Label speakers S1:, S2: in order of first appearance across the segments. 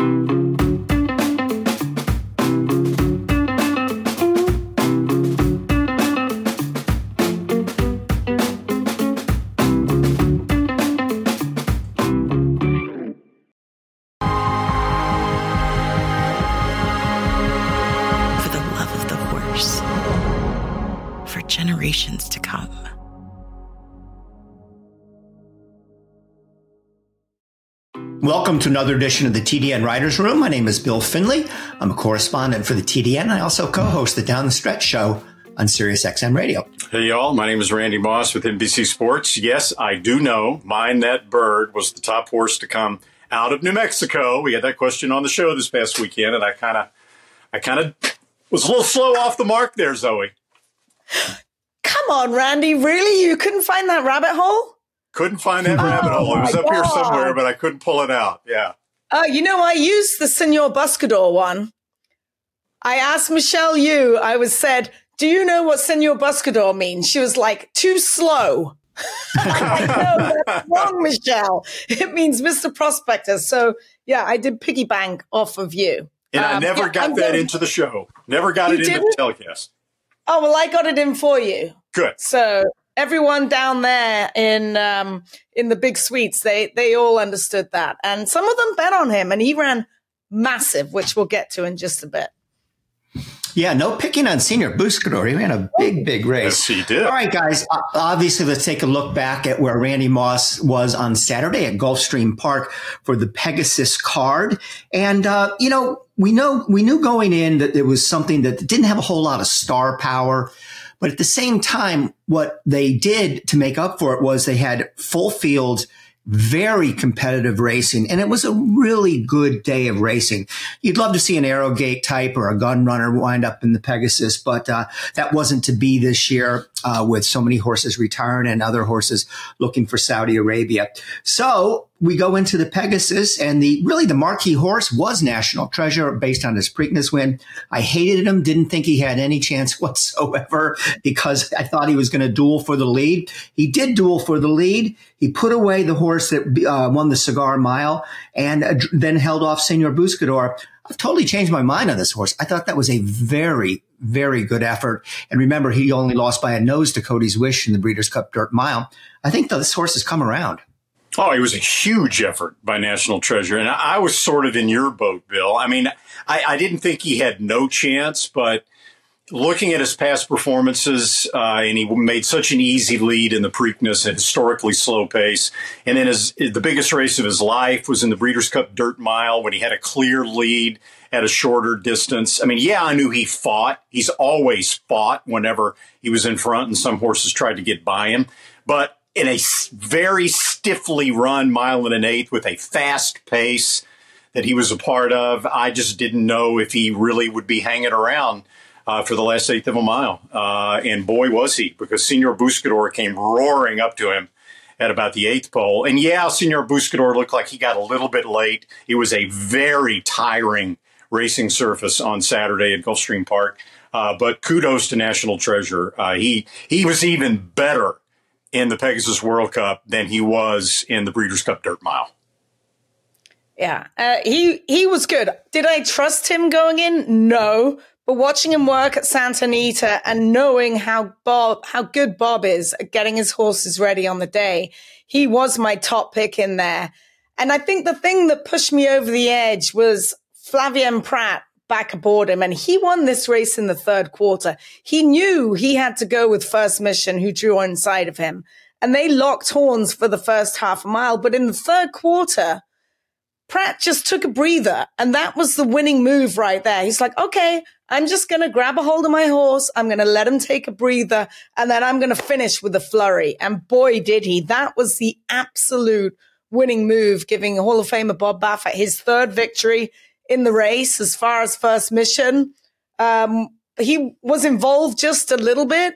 S1: generations
S2: Welcome to another edition of the TDN Writers Room. My name is Bill Finley. I'm a correspondent for the TDN. I also co-host the Down the Stretch show on Sirius XM Radio.
S3: Hey, y'all. My name is Randy Moss with NBC Sports. Yes, I do know Mine That Bird was the top horse to come out of New Mexico. We had that question on the show this past weekend, and I kind of, I kind of was a little slow off the mark there, Zoe.
S4: Come on, Randy. Really? You couldn't find that rabbit hole?
S3: Couldn't find that rabbit hole. It was up God. here somewhere, but I couldn't pull it out. Yeah.
S4: Oh, uh, you know, I used the Senor Buscador one. I asked Michelle Yu, I was said, do you know what Senor Buscador means? She was like, too slow. I know that's wrong, Michelle. It means Mr. Prospector. So yeah, I did piggy bank off of you.
S3: And um, I never yeah, got that into the show. Never got it into the telecast.
S4: Oh well, I got it in for you.
S3: Good.
S4: So everyone down there in um, in the big suites, they they all understood that, and some of them bet on him, and he ran massive, which we'll get to in just a bit.
S2: Yeah, no picking on Senor Buscador. He ran a big, big race.
S3: Yes, he did.
S2: All right, guys. Obviously, let's take a look back at where Randy Moss was on Saturday at Gulfstream Park for the Pegasus card. And, uh, you know, we know, we knew going in that there was something that didn't have a whole lot of star power. But at the same time, what they did to make up for it was they had full field very competitive racing. And it was a really good day of racing. You'd love to see an Arrogate type or a gun runner wind up in the Pegasus, but uh, that wasn't to be this year uh, with so many horses retiring and other horses looking for Saudi Arabia. So we go into the Pegasus and the really the marquee horse was National Treasure based on his Preakness win. I hated him, didn't think he had any chance whatsoever because I thought he was going to duel for the lead. He did duel for the lead. He put away the horse that uh, won the Cigar Mile and uh, then held off Senor Buscador. I've totally changed my mind on this horse. I thought that was a very, very good effort. And remember, he only lost by a nose to Cody's Wish in the Breeders' Cup Dirt Mile. I think this horse has come around.
S3: Oh, it was a huge effort by National Treasure. And I, was sort of in your boat, Bill. I mean, I, I, didn't think he had no chance, but looking at his past performances, uh, and he made such an easy lead in the Preakness at historically slow pace. And then his, the biggest race of his life was in the Breeders' Cup Dirt Mile when he had a clear lead at a shorter distance. I mean, yeah, I knew he fought. He's always fought whenever he was in front and some horses tried to get by him. But in a very stiffly run mile and an eighth with a fast pace that he was a part of. I just didn't know if he really would be hanging around uh, for the last eighth of a mile. Uh, and boy, was he, because Senor Buscador came roaring up to him at about the eighth pole. And yeah, Senor Buscador looked like he got a little bit late. It was a very tiring racing surface on Saturday at Gulfstream Park. Uh, but kudos to National Treasure. Uh, he he was even better in the Pegasus World Cup than he was in the Breeders' Cup Dirt Mile.
S4: Yeah, uh, he he was good. Did I trust him going in? No, but watching him work at Santa Anita and knowing how Bob how good Bob is at getting his horses ready on the day, he was my top pick in there. And I think the thing that pushed me over the edge was Flavien Prat back aboard him. And he won this race in the third quarter. He knew he had to go with First Mission, who drew inside of him. And they locked horns for the first half mile. But in the third quarter, Prat just took a breather. And that was the winning move right there. He's like, okay, I'm just going to grab a hold of my horse. I'm going to let him take a breather. And then I'm going to finish with a flurry. And boy, did he. That was the absolute winning move, giving Hall of Famer Bob Baffert his third victory in the race as far as first mission. Um, he was involved just a little bit.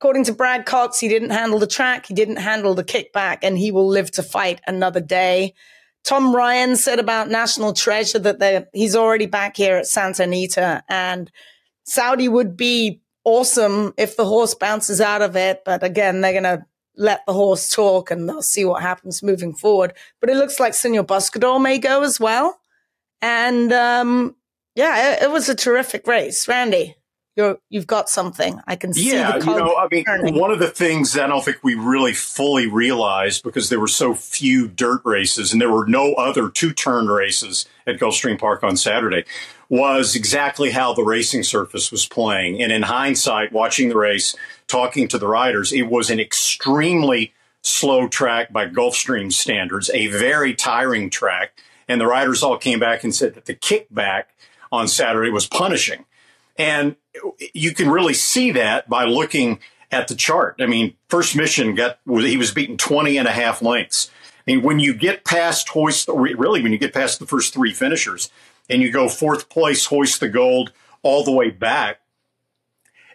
S4: According to Brad Cox, he didn't handle the track, he didn't handle the kickback, and he will live to fight another day. Tom Ryan said about National Treasure that he's already back here at Santa Anita, and Saudi would be awesome if the horse bounces out of it. But again, they're going to let the horse talk and they'll see what happens moving forward. But it looks like Senor Buscador may go as well. And um, yeah, it, it, was a terrific race. Randy, you're, you've got something. I can see
S3: yeah,
S4: the
S3: you know, I mean,
S4: turning.
S3: one of the things that I don't think we really fully realized because there were so few dirt races and there were no other two turn races at Gulfstream Park on Saturday was exactly how the racing surface was playing. And in hindsight, watching the race, talking to the riders, it was an extremely slow track by Gulfstream standards, a very tiring track. And the riders all came back and said that the kickback on Saturday was punishing. And you can really see that by looking at the chart. I mean, first mission got, he was beaten 20 and a half lengths. I mean, when you get past hoist, really, when you get past the first three finishers and you go fourth place, hoist the gold all the way back,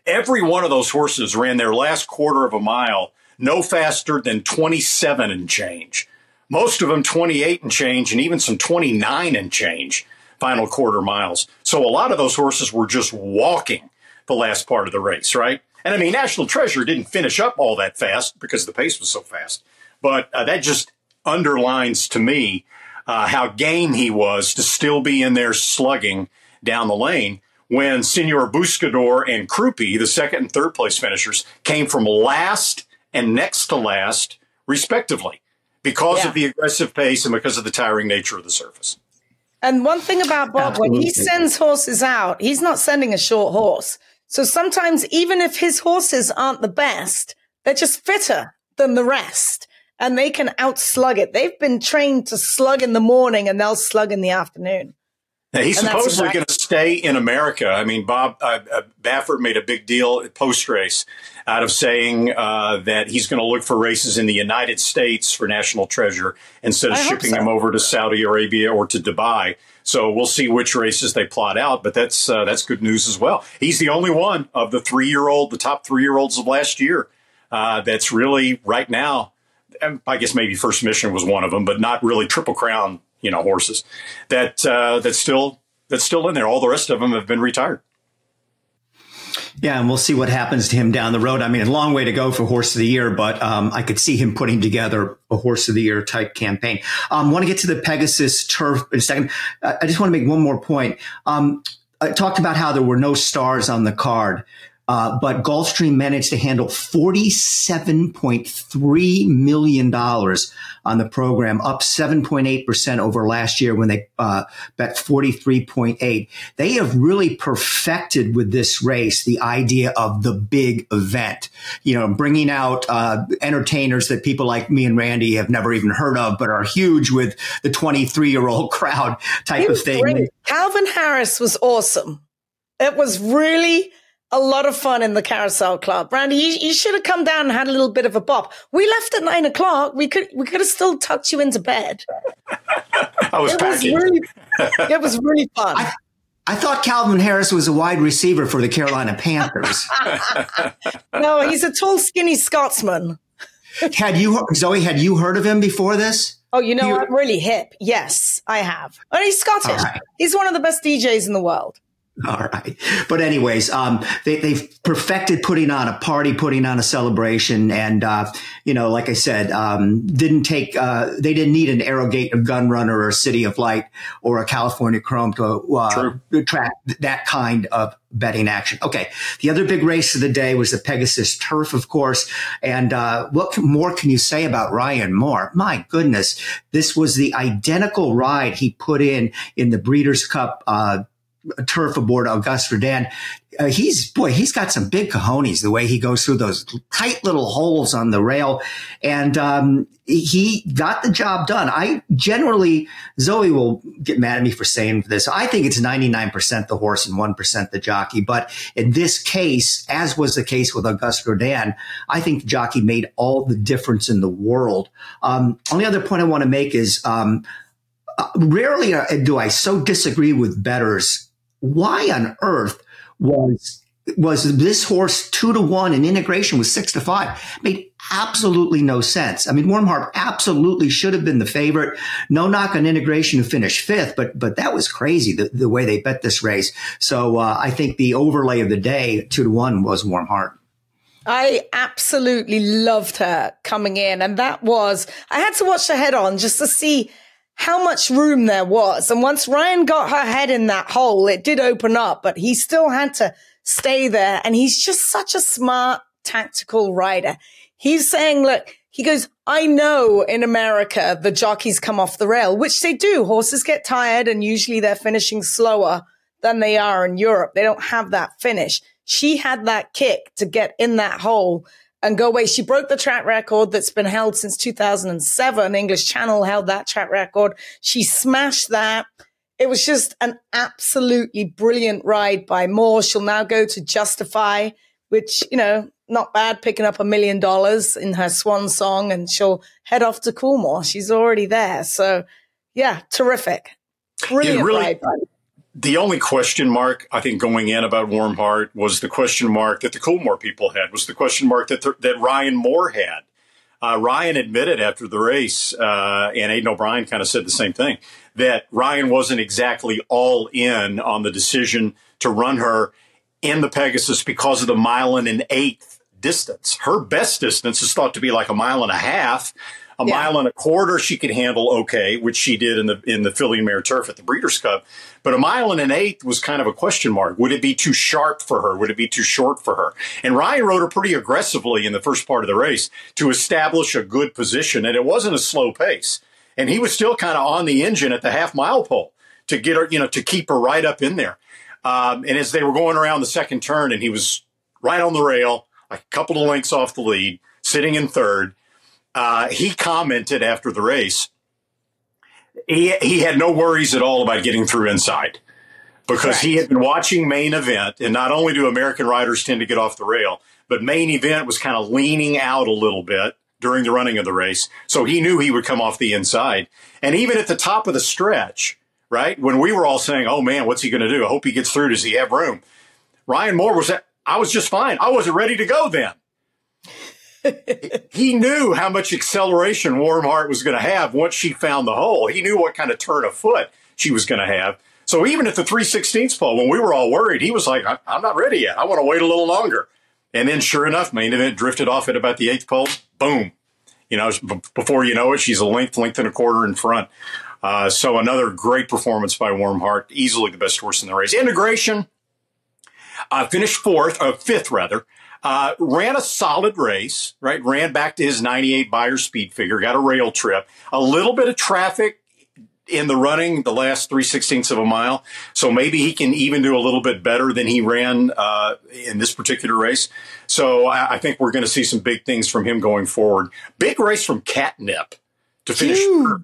S3: every one of those horses ran their last quarter of a mile no faster than 27 and change. Most of them 28 and change, and even some 29 and change final quarter miles. So a lot of those horses were just walking the last part of the race, right? And I mean, National Treasure didn't finish up all that fast because the pace was so fast. But uh, that just underlines to me uh, how game he was to still be in there slugging down the lane when Senor Buscador and Crupi, the second and third place finishers, came from last and next to last, respectively, because yeah. of the aggressive pace and because of the tiring nature of the surface.
S4: And one thing about Bob, Absolutely. when he sends horses out, he's not sending a short horse. So sometimes, even if his horses aren't the best, they're just fitter than the rest and they can outslug it. They've been trained to slug in the morning and they'll slug in the afternoon.
S3: He's and supposedly going to stay in America. I mean, Bob uh, uh, Baffert made a big deal post race out of saying uh, that he's going to look for races in the United States for National Treasure instead of I shipping so. him over to Saudi Arabia or to Dubai. So we'll see which races they plot out, but that's uh, that's good news as well. He's the only one of the three year old, the top three year olds of last year, uh, that's really right now. I guess maybe First Mission was one of them, but not really Triple Crown you know horses that uh, that's still that's still in there. All the rest of them have been retired.
S2: Yeah, and we'll see what happens to him down the road. I mean, a long way to go for Horse of the Year, but um, I could see him putting together a Horse of the Year type campaign. Um, want to get to the Pegasus turf in a second. I just want to make one more point. Um, I talked about how there were no stars on the card. Uh, but Gulfstream managed to handle $47.3 million on the program, up 7.8% over last year when they uh, bet 43.8. They have really perfected with this race the idea of the big event, you know, bringing out uh, entertainers that people like me and Randy have never even heard of, but are huge with the 23 year old crowd type of thing. Great.
S4: Calvin Harris was awesome. It was really a lot of fun in the carousel club. Randy, you, you, should have come down and had a little bit of a bop. We left at nine o'clock. We could we could have still tucked you into bed.
S3: I was
S4: it
S3: packing.
S4: Was really, it was really fun.
S2: I, I thought Calvin Harris was a wide receiver for the Carolina Panthers.
S4: no, he's a tall, skinny Scotsman.
S2: had you Zoe? Had you heard of him before this?
S4: Oh, you know, I'm really hip. Yes, I have. And he's Scottish. Right. He's one of the best DJs in the world.
S2: All right. But anyways, um, they, they've perfected putting on a party, putting on a celebration. And, uh, you know, like I said, um, didn't take, uh, they didn't need an Arrogate a Gun Runner or a City of Light or a California Chrome to, uh, track that kind of betting action. Okay. The other big race of the day was the Pegasus Turf, of course. And, uh, what more can you say about Ryan Moore? My goodness. This was the identical ride he put in in the Breeders' Cup, uh, turf aboard Auguste Rodin. Uh, he's boy, he's got some big cojones. The way he goes through those tight little holes on the rail, and um, he got the job done. I generally, Zoe will get mad at me for saying this. I think it's ninety nine percent the horse and one percent the jockey. But in this case, as was the case with Auguste Rodin, I think the jockey made all the difference in the world. Um, only other point I want to make is. Um, uh, rarely do I so disagree with betters why on earth was was this horse two to one and integration was six to five made absolutely no sense. I mean, Warm Heart absolutely should have been the favorite. No knock on integration to finish fifth, but but that was crazy the, the way they bet this race. So uh, I think the overlay of the day two to one was Warm Heart.
S4: I absolutely loved her coming in, and that was I had to watch the head on just to see how much room there was. And once Ryan got her head in that hole, it did open up, but he still had to stay there. And he's just such a smart, tactical rider. He's saying, look, he goes, I know in America the jockeys come off the rail, which they do. Horses get tired and usually they're finishing slower than they are in Europe. They don't have that finish. She had that kick to get in that hole and go away. She broke the track record that's been held since 2007. English Channel held that track record. She smashed that. It was just an absolutely brilliant ride by Moore. She'll now go to Justify, which, you know, not bad picking up a million dollars in her swan song and she'll head off to Coolmore. She's already there. So yeah, terrific. Brilliant yeah, really, ride
S3: the only question mark I think going in about Warm Heart was the question mark that the Coolmore people had was the question mark that the, that Ryan Moore had. Uh, Ryan admitted after the race, uh, and Aidan O'Brien kind of said the same thing that Ryan wasn't exactly all in on the decision to run her in the Pegasus because of the mile and an eighth distance. Her best distance is thought to be like a mile and a half. A yeah. mile and a quarter she could handle okay, which she did in the in the filly mare turf at the Breeders' Cup. But a mile and an eighth was kind of a question mark. Would it be too sharp for her? Would it be too short for her? And Ryan rode her pretty aggressively in the first part of the race to establish a good position, and it wasn't a slow pace. And he was still kind of on the engine at the half mile pole to get her, you know, to keep her right up in there. Um, and as they were going around the second turn, and he was right on the rail, a couple of lengths off the lead, sitting in third uh, he commented after the race. He, he had no worries at all about getting through inside because he had been watching main event. And not only do American riders tend to get off the rail, but main event was kind of leaning out a little bit during the running of the race. So he knew he would come off the inside. And even at the top of the stretch, right, when we were all saying, oh man, what's he going to do? I hope he gets through. Does he have room? Ryan Moore was, I was just fine. I wasn't ready to go then he knew how much acceleration Warm Heart was going to have once she found the hole. He knew what kind of turn of foot she was going to have. So even at the 316th pole, when we were all worried, he was like, I'm not ready yet. I want to wait a little longer. And then sure enough, main event drifted off at about the eighth pole. Boom. You know, before you know it, she's a length, length and a quarter in front. Uh, so another great performance by Warm Heart, easily the best horse in the race. Integration uh, finished fourth, uh, fifth rather. Uh, ran a solid race, right? Ran back to his 98 Beyer speed figure, got a rail trip, a little bit of traffic in the running, the last three sixteenths of a mile. So maybe he can even do a little bit better than he ran uh, in this particular race. So I, I think we're going to see some big things from him going forward. Big race from Catnip to finish. Huge.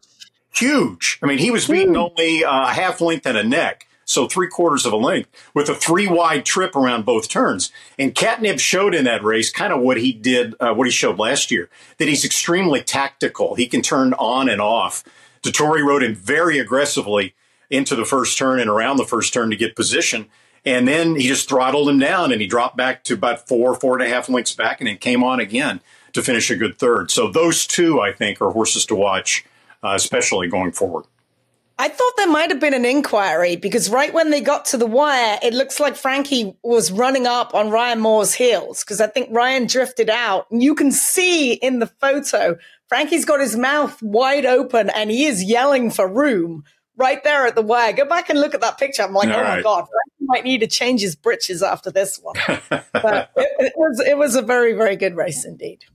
S3: Huge. I mean, he was beating only uh, a half length and a neck so three quarters of a length, with a three wide trip around both turns. And Catnip showed in that race kind of what he did, uh, what he showed last year, that he's extremely tactical. He can turn on and off. Dettori rode him very aggressively into the first turn and around the first turn to get position. And then he just throttled him down and he dropped back to about four, four and a half lengths back and then came on again to finish a good third. So those two, I think, are horses to watch, uh, especially going forward.
S4: I thought there might have been an inquiry because right when they got to the wire, it looks like Frankie was running up on Ryan Moore's heels because I think Ryan drifted out. And you can see in the photo, Frankie's got his mouth wide open and he is yelling for room right there at the wire. Go back and look at that picture. I'm like, All oh right. my God, Frankie might need to change his britches after this one. but it, it, was, it was a very, very good race indeed.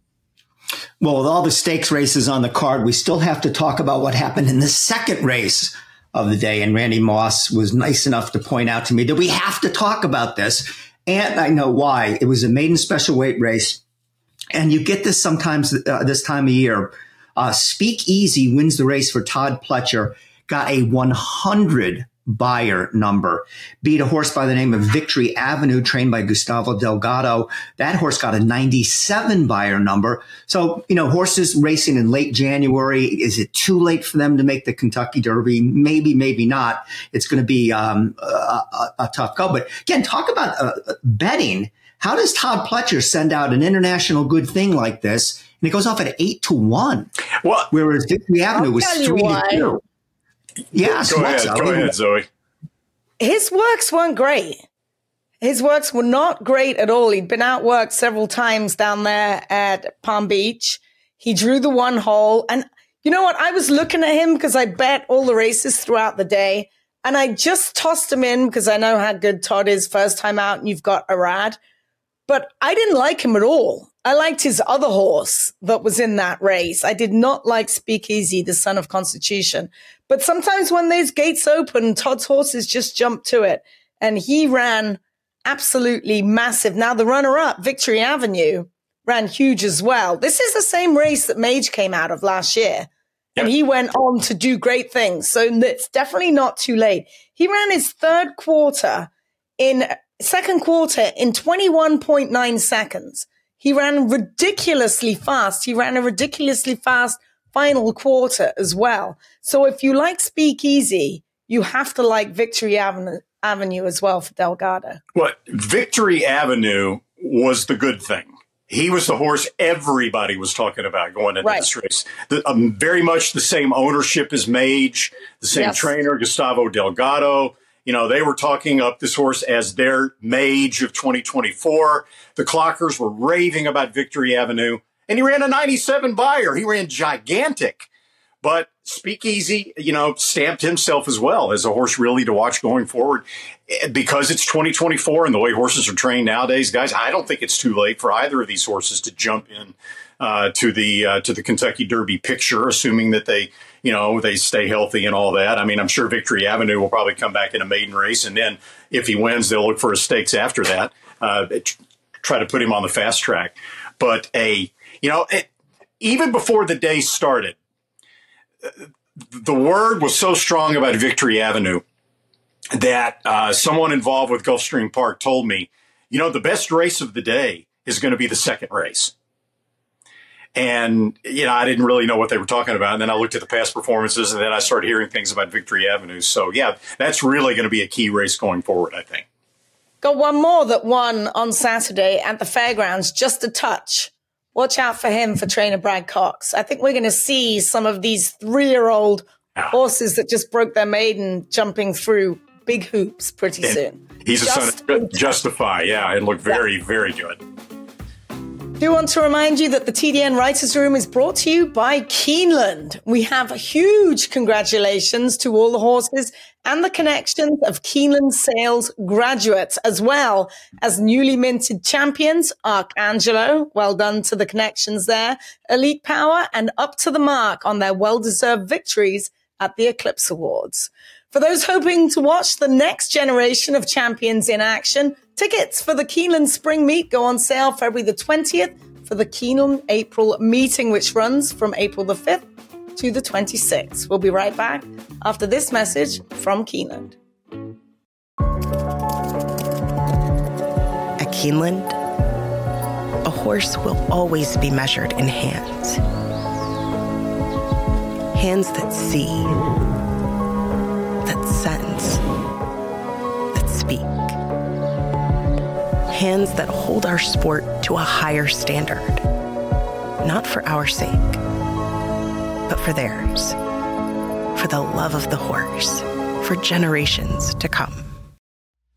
S2: Well, with all the stakes races on the card, we still have to talk about what happened in the second race of the day. And Randy Moss was nice enough to point out to me that we have to talk about this. And I know why. It was a maiden special weight race. And you get this sometimes uh, this time of year. Uh, Speakeasy wins the race for Todd Pletcher, got a 100 Beyer number. Beat a horse by the name of Victory Avenue, trained by Gustavo Delgado. That horse got a 97 Beyer number. So, you know, horses racing in late January. Is it too late for them to make the Kentucky Derby? Maybe, maybe not. It's going to be um, a, a, a, tough go. But again, talk about uh, betting. How does Todd Pletcher send out an international good thing like this? And it goes off at eight to one.
S3: Well,
S2: whereas Victory Avenue was three to two.
S3: Yeah, go ahead, go ahead, Zoe.
S4: His works weren't great. His works were not great at all. He'd been outworked several times down there at Palm Beach. He drew the one hole, and You know what? I was looking at him because I bet all the races throughout the day. And I just tossed him in because I know how good Todd is first time out and you've got Irad. But I didn't like him at all. I liked his other horse that was in that race. I did not like Speakeasy, the son of Constitution. But sometimes when those gates open, Todd's horses just jump to it. And he ran absolutely massive. Now the runner up, Victory Avenue, ran huge as well. This is the same race that Mage came out of last year. And he went on to do great things. So it's definitely not too late. He ran his third quarter in second quarter in 21.9 seconds. He ran ridiculously fast. He ran a ridiculously fast final quarter as well. So if you like Speakeasy, you have to like Victory Avenue, Avenue as well for Delgado.
S3: Well, Victory Avenue was the good thing. He was the horse everybody was talking about going into right. this race. The, um, very much the same ownership as Mage, the same yes. trainer, Gustavo Delgado. You know, they were talking up this horse as their Mage of 2024. The clockers were raving about Victory Avenue, and he ran a 97 Beyer. He ran gigantic. But Speakeasy, you know, stamped himself as well as a horse really to watch going forward. Because it's 2024 and the way horses are trained nowadays, guys, I don't think it's too late for either of these horses to jump in uh, to the uh, to the Kentucky Derby picture, assuming that they, you know, they stay healthy and all that. I mean, I'm sure Victory Avenue will probably come back in a maiden race, and then if he wins, they'll look for his stakes after that. Uh, try to put him on the fast track. But a, you know, it, even before the day started the word was so strong about Victory Avenue that uh, someone involved with Gulfstream Park told me, you know, the best race of the day is going to be the second race. And, you know, I didn't really know what they were talking about. And then I looked at the past performances and then I started hearing things about Victory Avenue. So, yeah, that's really going to be a key race going forward, I think.
S4: Got one more that won on Saturday at the fairgrounds, just a touch watch out for him for trainer Brad Cox. I think we're going to see some of these three year old horses that just broke their maiden jumping through big hoops pretty and soon.
S3: He's Just a son of Justify. Yeah, it looked very, yeah. very good
S4: do want to remind you that the TDN Writers Room is brought to you by Keeneland. We have a huge congratulations to all the horses and the connections of Keeneland sales graduates, as well as newly minted champions, Arcangelo. Well done to the connections there. Elite Power and up to the mark on their well-deserved victories at the Eclipse Awards. For those hoping to watch the next generation of champions in action, tickets for the Keeneland Spring Meet go on sale February the 20th for the Keeneland April meeting, which runs from April the 5th to the 26th. We'll be right back after this message from Keeneland.
S1: At Keeneland, a horse will always be measured in hands. Hands that see that sense, that speak. Hands that hold our sport to a higher standard, not for our sake, but for theirs, for the love of the horse, for generations to come.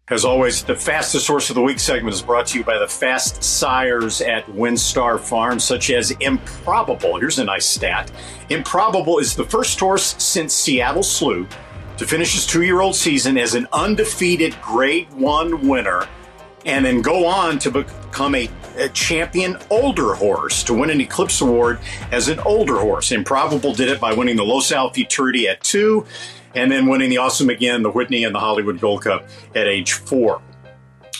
S3: As always, the fastest horse of the week segment is brought to you by the fast sires at WinStar Farm, such as Improbable. Here's a nice stat. Improbable is the first horse since Seattle Slew to finish his two year old season as an undefeated grade one winner and then go on to become a, a, champion older horse to win an Eclipse Award as an older horse. Improbable did it by winning the Los Al Futurity at two and then winning the Awesome Again, the Whitney, and the Hollywood Gold Cup at age four.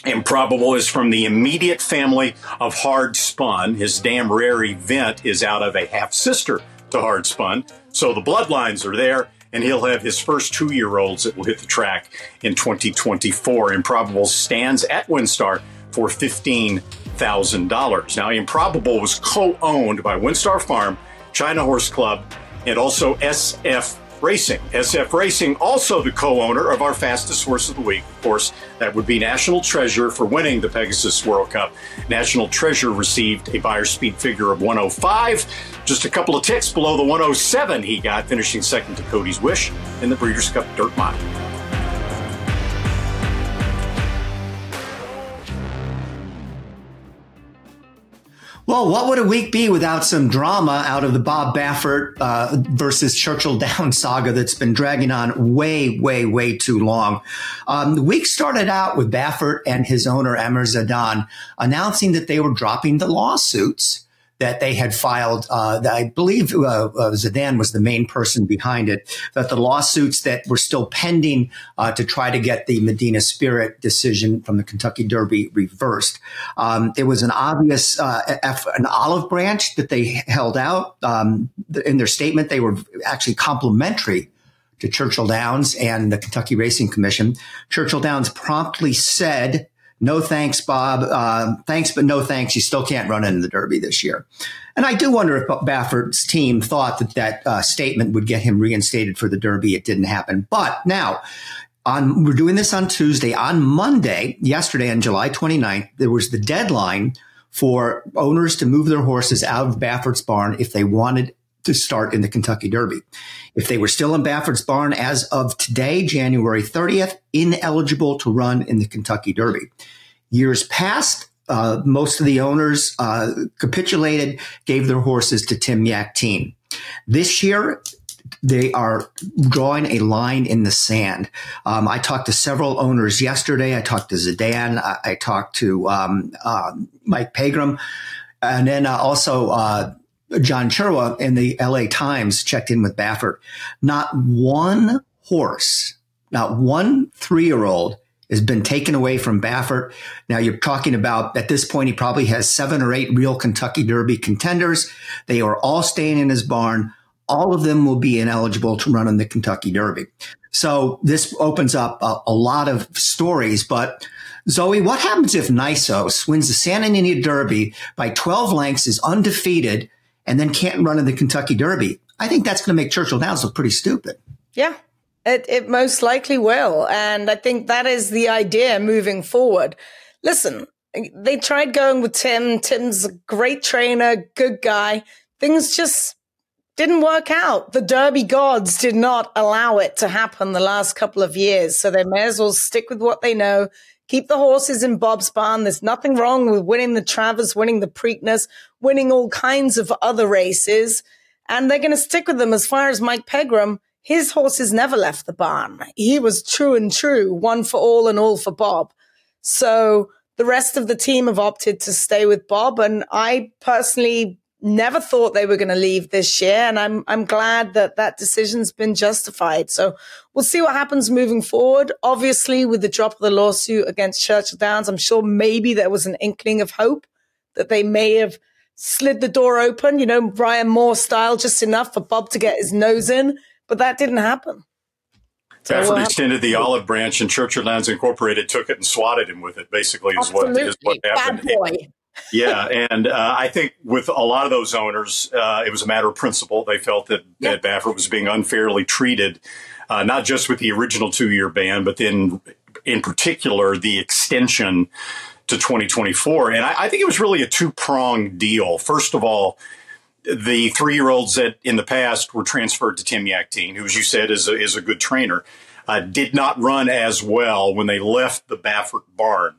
S3: Improbable is from the immediate family of Hard Spun. His dam rare event is out of a half sister to Hard Spun. So the bloodlines are there and he'll have his first two year olds that will hit the track in 2024. Improbable stands at WinStar for $15,000. Now, Improbable was co owned by WinStar Farm, China Horse Club, and also SF Racing. SF Racing, also the co owner of our fastest horse of the week. Of course, that would be National Treasure for winning the Pegasus World Cup. National Treasure received a Beyer speed figure of 105, just a couple of ticks below the 107 he got, finishing second to Cody's Wish in the Breeders' Cup Dirt Mile.
S2: Well, what would a week be without some drama out of the Bob Baffert uh, versus Churchill Downs saga that's been dragging on way, way, way too long? Um, the week started out with Baffert and his owner, Amr Zedan, announcing that they were dropping the lawsuits that they had filed. Uh, I believe uh, uh, Zedan was the main person behind it. That the lawsuits that were still pending uh, to try to get the Medina Spirit decision from the Kentucky Derby reversed. Um, it was an obvious uh, F, an olive branch that they held out um, in their statement. They were actually complimentary to Churchill Downs and the Kentucky Racing Commission. Churchill Downs promptly said no thanks, Bob. Uh, thanks, but no thanks. You still can't run in the Derby this year. And I do wonder if Baffert's team thought that that uh, statement would get him reinstated for the Derby. It didn't happen. But now, on, we're doing this on Tuesday. On Monday, yesterday, on July 29th, there was the deadline for owners to move their horses out of Baffert's barn if they wanted to start in the Kentucky Derby. If they were still in Baffert's barn as of today, January 30th, ineligible to run in the Kentucky Derby. Years past, uh, most of the owners uh, capitulated, gave their horses to Tim Yakteen. This year, they are drawing a line in the sand. Um, I talked to several owners yesterday. I talked to Zedan. I, I talked to um, uh, Mike Pegram. And then uh, also uh, John Cherwa in the LA Times checked in with Baffert. Not one horse, not one three year old has been taken away from Baffert. Now you're talking about at this point, he probably has seven or eight real Kentucky Derby contenders. They are all staying in his barn. All of them will be ineligible to run in the Kentucky Derby. So this opens up a, a lot of stories, but Zoe, what happens if Nysos wins the Santa Anita Derby by 12 lengths, is undefeated, and then can't run in the Kentucky Derby. I think that's going to make Churchill Downs look pretty stupid.
S4: Yeah, it, it most likely will. And I think that is the idea moving forward. Listen, they tried going with Tim. Tim's a great trainer, good guy. Things just didn't work out. The Derby gods did not allow it to happen the last couple of years. So they may as well stick with what they know, keep the horses in Bob's barn. There's nothing wrong with winning the Travers, winning the Preakness, winning all kinds of other races. And they're going to stick with them as far as Mike Pegram. His horses never left the barn. He was true and true, one for all and all for Bob. So the rest of the team have opted to stay with Bob. And I personally never thought they were going to leave this year. And I'm, I'm glad that that decision's been justified. So we'll see what happens moving forward. Obviously, with the drop of the lawsuit against Churchill Downs, I'm sure maybe there was an inkling of hope that they may have slid the door open, you know, Ryan Moore style, just enough for Bob to get his nose in. But that didn't happen.
S3: So Baffert extended the olive branch, and Churchill Downs Incorporated took it and swatted him with it. Basically, is what is what happened.
S4: Bad boy
S3: yeah, and uh, I think with a lot of those owners, uh, it was a matter of principle. They felt that, that Baffert was being unfairly treated, uh, not just with the original two-year ban, but then in particular the extension to 2024. And I, I think it was really a two-pronged deal. First of all, the three-year-olds that in the past were transferred to Tim Yakteen, who, as you said, is a, is a good trainer, uh, did not run as well when they left the Baffert barn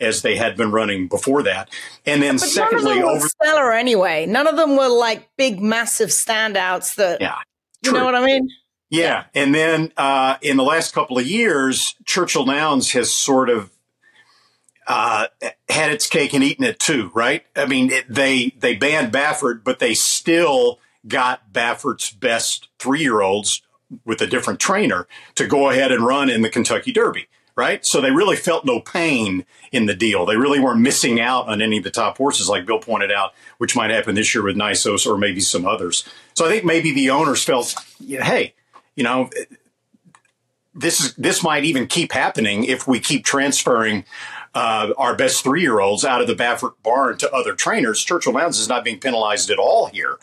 S3: as they had been running before that. And then but secondly,
S4: none of them over stellar anyway. None of them were like big, massive standouts. That yeah, you know what I mean.
S3: Yeah, and then uh, in the last couple of years, Churchill Downs has sort of uh, had its cake and eaten it too, right? I mean, it, they they banned Baffert, but they still got Baffert's best three year olds with a different trainer to go ahead and run in the Kentucky Derby right? So they really felt no pain in the deal. They really weren't missing out on any of the top horses, like Bill pointed out, which might happen this year with Nysos or maybe some others. So I think maybe the owners felt, hey, you know, this is this might even keep happening if we keep transferring uh, our best three year olds out of the Baffert barn to other trainers. Churchill Downs is not being penalized at all here.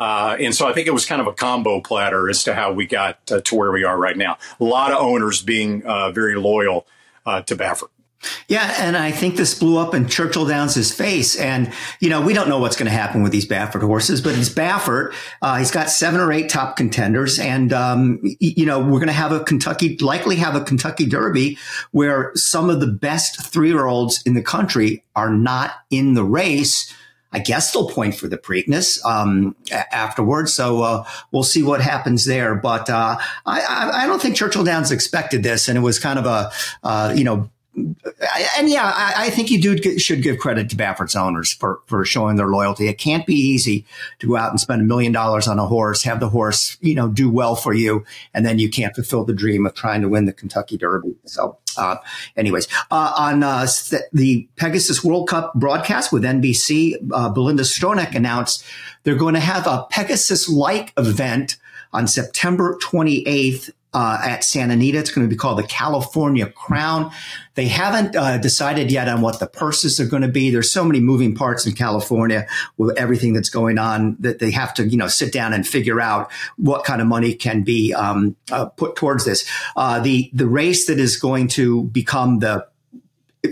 S3: Uh, and so I think it was kind of a combo platter as to how we got uh, to where we are right now. A lot of owners being uh, very loyal uh, to Baffert.
S2: Yeah, and I think this blew up in Churchill Downs' face. And, you know, we don't know what's going to happen with these Baffert horses, but he's Baffert. Uh, he's got seven or eight top contenders. And, um, you know, we're going to have a Kentucky, likely have a Kentucky Derby where some of the best three year olds in the country are not in the race I guess they'll point for the Preakness um, afterwards. So uh, we'll see what happens there. But uh, I, I, don't think Churchill Downs expected this, and it was kind of a uh, you know and yeah, I, I, think you do should give credit to Baffert's owners for, for showing their loyalty. It can't be easy to go out and spend a million dollars on a horse, have the horse, you know, do well for you, and then you can't fulfill the dream of trying to win the Kentucky Derby. So, uh, anyways, uh, on uh, the Pegasus World Cup broadcast with NBC, uh, Belinda Stronach announced they're going to have a Pegasus-like event on September 28th uh, at Santa Anita. It's going to be called the California Crown. They haven't uh, decided yet on what the purses are going to be. There's so many moving parts in California with everything that's going on that they have to, you know, sit down and figure out what kind of money can be um, uh, put towards this. Uh, the the race that is going to become the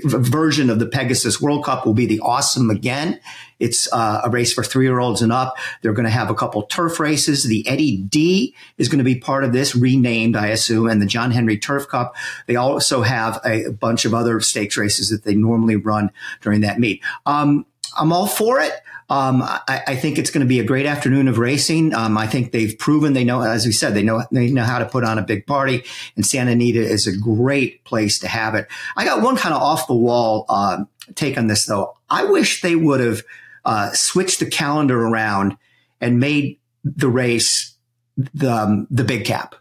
S2: version of the Pegasus World Cup will be the Awesome Again. It's uh, a race for three year olds and up. They're going to have a couple turf races. The Eddie D is going to be part of this, renamed, I assume, and the John Henry Turf Cup. They also have a, bunch of other stakes races that they normally run during that meet. Um, I'm all for it. Um, I, I, think it's going to be a great afternoon of racing. Um, I think they've proven they know, as we said, they know they know how to put on a big party, and Santa Anita is a great place to have it. I got one kind of off the wall uh, take on this though. I wish they would have uh, switched the calendar around and made the race the um, the big cap,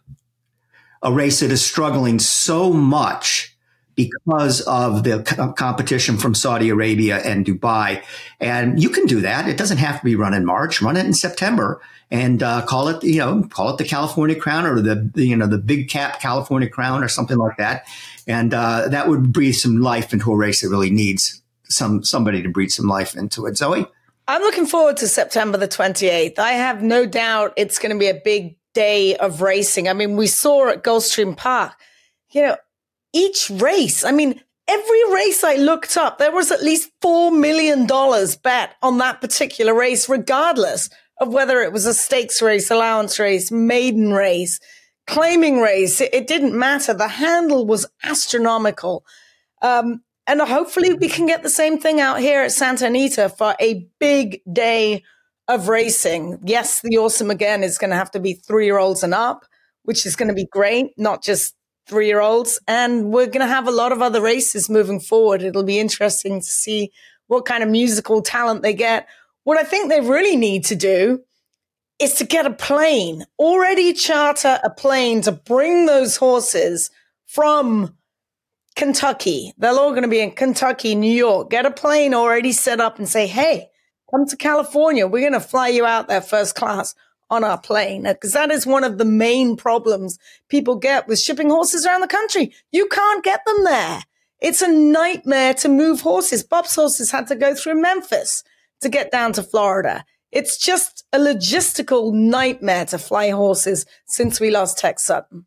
S2: a race that is struggling so much because of the competition from Saudi Arabia and Dubai. And you can do that. It doesn't have to be run in March. Run it in September and uh, call it, you know, call it the California Crown or the, the you know the Big Cap California Crown or something like that. And uh, that would breathe some life into a race that really needs some somebody to breathe some life into it. Zoe,
S4: I'm looking forward to September the 28th. I have no doubt it's going to be a big day of racing. I mean, we saw at Gulfstream Park, you know, each race. I mean, every race I looked up, there was at least $4 million bet on that particular race, regardless of whether it was a stakes race, allowance race, maiden race, claiming race. It, it didn't matter. The handle was astronomical. Um, and hopefully we can get the same thing out here at Santa Anita for a big day of racing. Yes, the awesome again is going to have to be three year olds and up, which is going to be great, not just three year olds. And we're going to have a lot of other races moving forward. It'll be interesting to see what kind of musical talent they get. What I think they really need to do is to get a plane, already charter a plane to bring those horses from Kentucky. They're all going to be in Kentucky, New York. Get a plane already set up and say, Hey, come to California. We're going to fly you out there first class on our plane uh, because that is one of the main problems people get with shipping horses around the country. You can't get them there. It's a nightmare to move horses. Bob's horses had to go through Memphis to get down to Florida. It's just a logistical nightmare to fly horses since we lost Tex Sutton.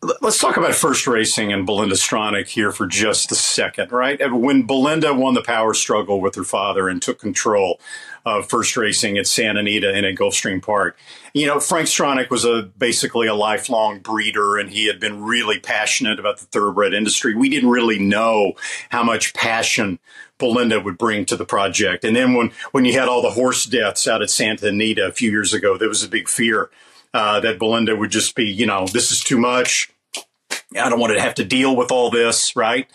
S3: Let's talk about first racing and Belinda Stronach here for just a second, right? When Belinda won the power struggle with her father and took control of first racing at Santa Anita and at Gulfstream Park, you know, Frank Stronach was a basically a lifelong breeder and he had been really passionate about the thoroughbred industry. We didn't really know how much passion Belinda would bring to the project. And then when, when you had all the horse deaths out at Santa Anita a few years ago, there was a big fear uh, that Belinda would just be, you know, this is too much. I don't want to have to deal with all this, right?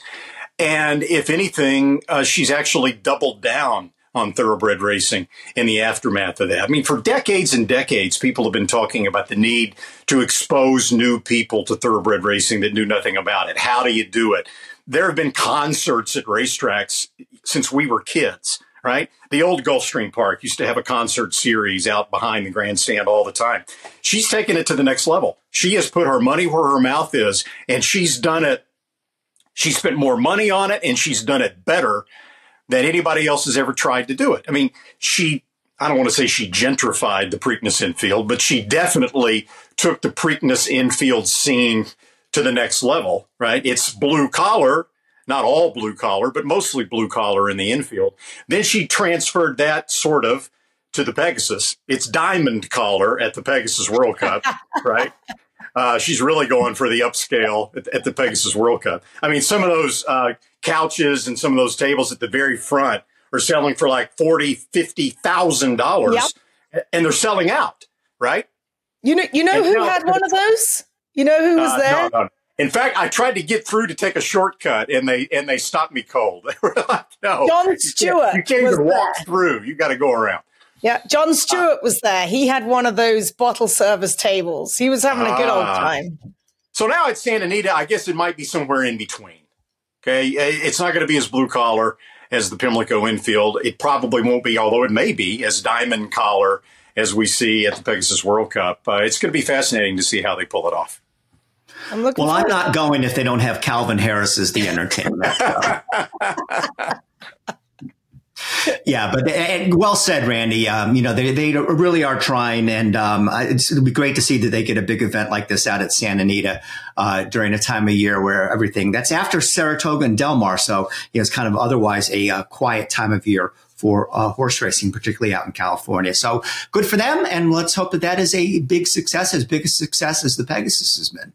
S3: And if anything, uh, she's actually doubled down on thoroughbred racing in the aftermath of that. I mean, for decades and decades, people have been talking about the need to expose new people to thoroughbred racing that knew nothing about it. How do you do it? There have been concerts at racetracks since we were kids right? The old Gulfstream Park used to have a concert series out behind the grandstand all the time. She's taken it to the next level. She has put her money where her mouth is, and she's done it. She spent more money on it, and she's done it better than anybody else has ever tried to do it. I mean, she, I don't want to say she gentrified the Preakness infield, but she definitely took the Preakness infield scene to the next level, right? It's blue collar not all blue collar, but mostly blue collar in the infield. Then she transferred that sort of to the Pegasus. It's diamond collar at the Pegasus World Cup, right? Uh, she's really going for the upscale at, at, the Pegasus World Cup. I mean, some of those uh, couches and some of those tables at the very front are selling for like forty, fifty thousand dollars, and they're selling out, right?
S4: You know, you know and who now, had one of those? You know who was uh, there? No, no.
S3: In fact, I tried to get through to take a shortcut, and they and they stopped me cold. They were like, "No,
S4: Jon Stewart,
S3: you can't, you can't even walk through. You got to go around."
S4: Yeah, Jon Stewart was there. He had one of those bottle service tables. He was having a good old ah. time.
S3: So now at Santa Anita, I guess it might be somewhere in between. Okay, it's not going to be as blue collar as the Pimlico infield. It probably won't be, although it may be, as diamond collar as we see at the Pegasus World Cup. Uh, it's going to be fascinating to see how they pull it off.
S2: I'm looking. Well, I'm not going if they don't have Calvin Harris as the entertainment. yeah, but well said, Randy. Um, you know, they, they really are trying, and um, it'll be great to see that they get a big event like this out at Santa Anita uh, during a time of year where everything that's after Saratoga and Del Mar. So, you know, it's kind of otherwise a uh, quiet time of year for uh, horse racing, particularly out in California. So good for them, and let's hope that that is a big success, as big a success as the Pegasus has been.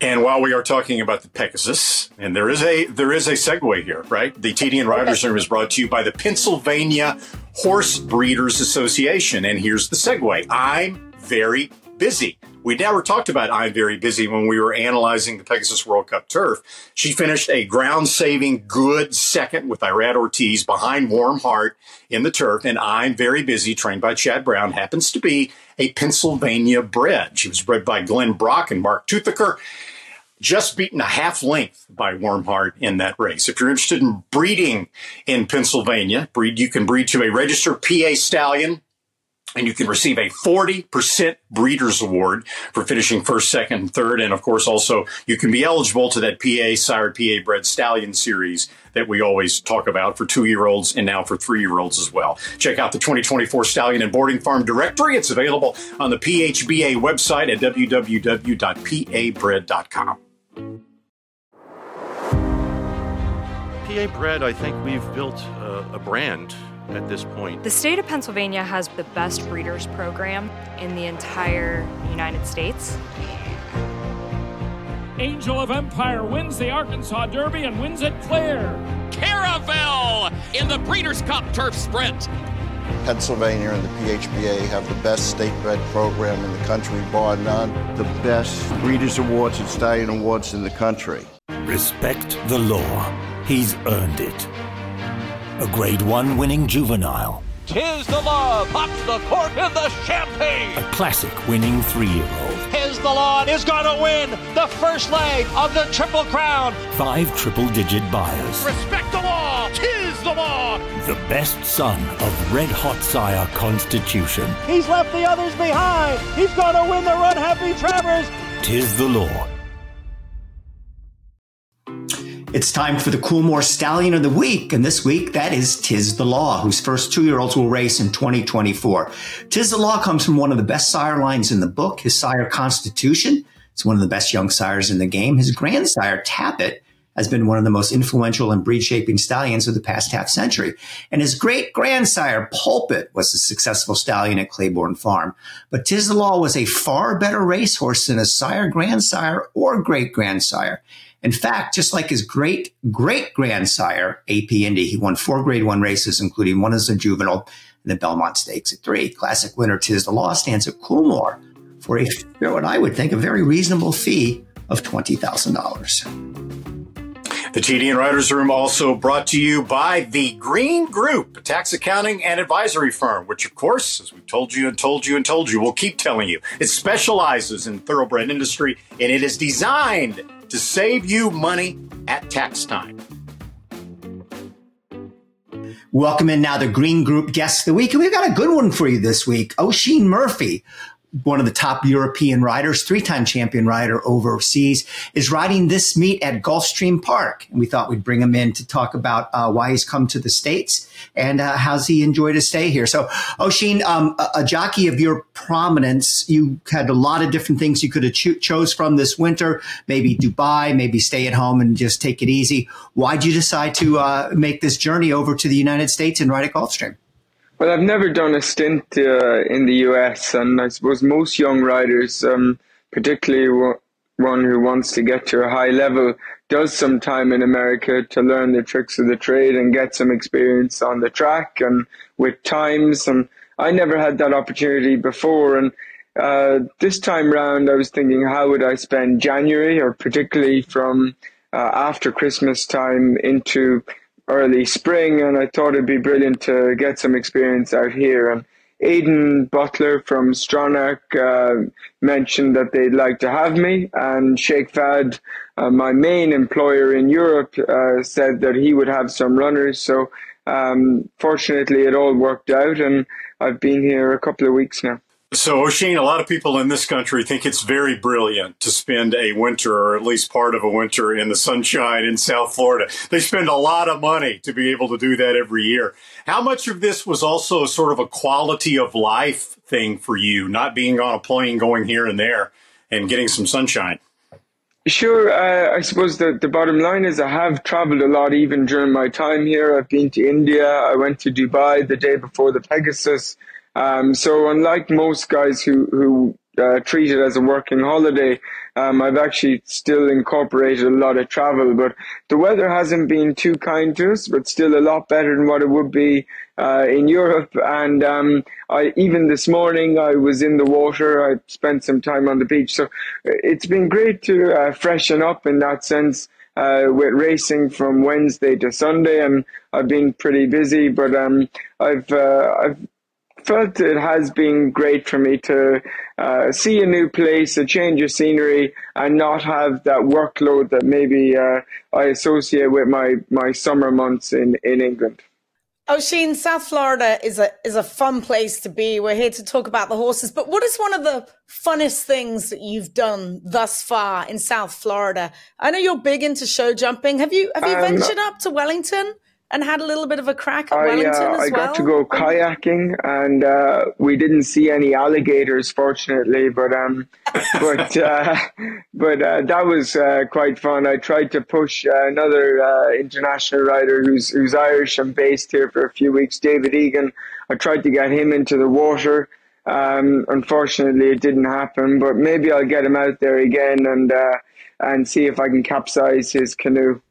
S3: And while we are talking about the Pegasus, and there is a there is a segue here, right? The TDN Writers Room is brought to you by the Pennsylvania Horse Breeders Association. And here's the segue. I'm very busy. We never talked about I'm very busy when we were analyzing the Pegasus World Cup turf. She finished a ground saving good second with Irad Ortiz behind Warm Heart in the turf. And I'm very busy, trained by Chad Brown, happens to be a Pennsylvania bred. She was bred by Glenn Brock and Mark Toothaker just beaten a half length by Warm Heart in that race. If you're interested in breeding in Pennsylvania, breed you can breed to a registered PA stallion and you can receive a 40% breeders award for finishing first, second, and third. And of course, also you can be eligible to that PA sired PA bred stallion series that we always talk about for two year olds and now for three year olds as well. Check out the 2024 Stallion and Boarding Farm directory. It's available on the PHBA website at www.pabred.com.
S5: PA Bred, I think we've built a, a brand at this point.
S6: The state of Pennsylvania has the best breeders program in the entire United States.
S7: Angel of Empire wins the Arkansas Derby and wins it clear.
S8: Caravel in the Breeders' Cup Turf Sprint.
S9: Pennsylvania and the PHBA have the best state bred program in the country, bar none. The best Breeders' Awards and Stallion Awards in the country.
S10: Respect the law. He's earned it a Grade 1 winning juvenile.
S8: Tiz the Law, pops the cork in the champagne.
S10: A classic winning three-year-old.
S8: Tiz the Law is gonna win the first leg of the Triple Crown.
S10: Five triple-digit Beyers.
S8: Respect the law, Tiz the Law.
S10: The best son of Red Hot Sire Constitution.
S11: He's left the others behind. He's gonna win the Run Happy Travers.
S10: Tiz the Law.
S2: It's time for the Coolmore Stallion of the Week. And this week, that is Tiz the Law, whose first two year olds will race in 2024. Tiz the Law comes from one of the best sire lines in the book, his sire Constitution. It's one of the best young sires in the game. His grandsire, Tapit, has been one of the most influential and breed shaping stallions of the past half century. And his great grandsire, Pulpit, was a successful stallion at Claiborne Farm. But Tiz the Law was a far better racehorse than his sire, grandsire, or great grandsire. In fact, just like his great great grandsire, AP Indy, he won four grade one races, including one as a juvenile in the Belmont Stakes at three. Classic winner Tiz the Law stands at Coolmore for a, what I would think, a very reasonable fee of $20,000.
S3: The TDN Writers Room also brought to you by the Green Group, a tax accounting and advisory firm, which, of course, as we've told you and told you and told you, we'll keep telling you, it specializes in thoroughbred industry and it is designed to save you money at tax time.
S2: Welcome in now the Green Group guest of the week. And we've got a good one for you this week. Oisin Murphy, one of the top European riders, three-time champion rider overseas, is riding this meet at Gulfstream Park. And we thought we'd bring him in to talk about uh, why he's come to the States and uh, how's he enjoyed his stay here. So, Oisin, um, a, a, jockey of your prominence, you had a lot of different things you could have cho- chose from this winter. Maybe Dubai, maybe stay at home and just take it easy. Why'd you decide to uh, make this journey over to the United States and ride at Gulfstream?
S12: Well, I've never done a stint uh, in the US, and I suppose most young riders, um, particularly one who wants to get to a high level, does some time in America to learn the tricks of the trade and get some experience on the track and with times. And I never had that opportunity before. And uh, this time round, I was thinking, how would I spend January, or particularly from uh, after Christmas time into early spring? And I thought it'd be brilliant to get some experience out here. And Aidan Butler from Stronach uh, mentioned that they'd like to have me, and Sheikh Fahd, uh, my main employer in Europe, uh, said that he would have some runners. So um, fortunately, it all worked out, and I've been here a couple of weeks now.
S3: So, Oisin, a lot of people in this country think it's very brilliant to spend a winter, or at least part of a winter, in the sunshine in South Florida. They spend a lot of money to be able to do that every year. How much of this was also sort of a quality of life thing for you, not being on a plane going here and there and getting some sunshine?
S12: Sure. Uh, I suppose the, the bottom line is I have traveled a lot even during my time here. I've been to India. I went to Dubai the day before the Pegasus. Um, so unlike most guys who who uh, treat it as a working holiday, um, I've actually still incorporated a lot of travel. But the weather hasn't been too kind to us, but still a lot better than what it would be uh, in Europe. And um, I even this morning I was in the water. I spent some time on the beach, so it's been great to uh, freshen up in that sense. Uh, with racing from Wednesday to Sunday, and I've been pretty busy. But um, I've uh, I've felt it has been great for me to uh, see a new place, a change of scenery, and not have that workload that maybe uh, I associate with my, my summer months in, in England.
S4: Oisin, South Florida is a is a fun place to be. We're here to talk about the horses, but what is one of the funnest things that you've done thus far in South Florida? I know you're big into show jumping. Have you have you um, ventured up to Wellington? And had a little bit of a crack at I, Wellington uh, as
S12: I
S4: well?
S12: I got to go kayaking, and uh, we didn't see any alligators, fortunately. But um, but uh, but uh, that was uh, quite fun. I tried to push uh, another international rider who's who's Irish and based here for a few weeks, David Egan. I tried to get him into the water. Um, unfortunately, it didn't happen. But maybe I'll get him out there again and and see if I can capsize his canoe.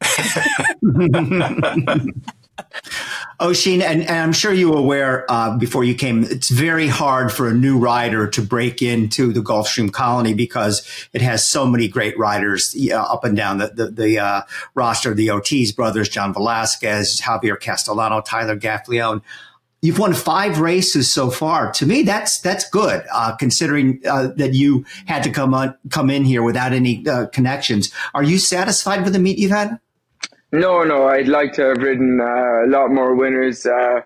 S2: Oisin, and, and, I'm sure you were aware uh, before you came, it's very hard for a new rider to break into the Gulfstream colony because it has so many great riders uh, up and down the, the, the uh, roster. The Ortiz brothers, John Velazquez, Javier Castellano, Tyler Gaffalione. You've won five races so far. To me, that's that's good, uh, considering uh, that you had to come on come in here without any uh, connections. Are you satisfied with the meet you've had?
S12: No, no, I'd like to have ridden uh, a lot more winners, uh,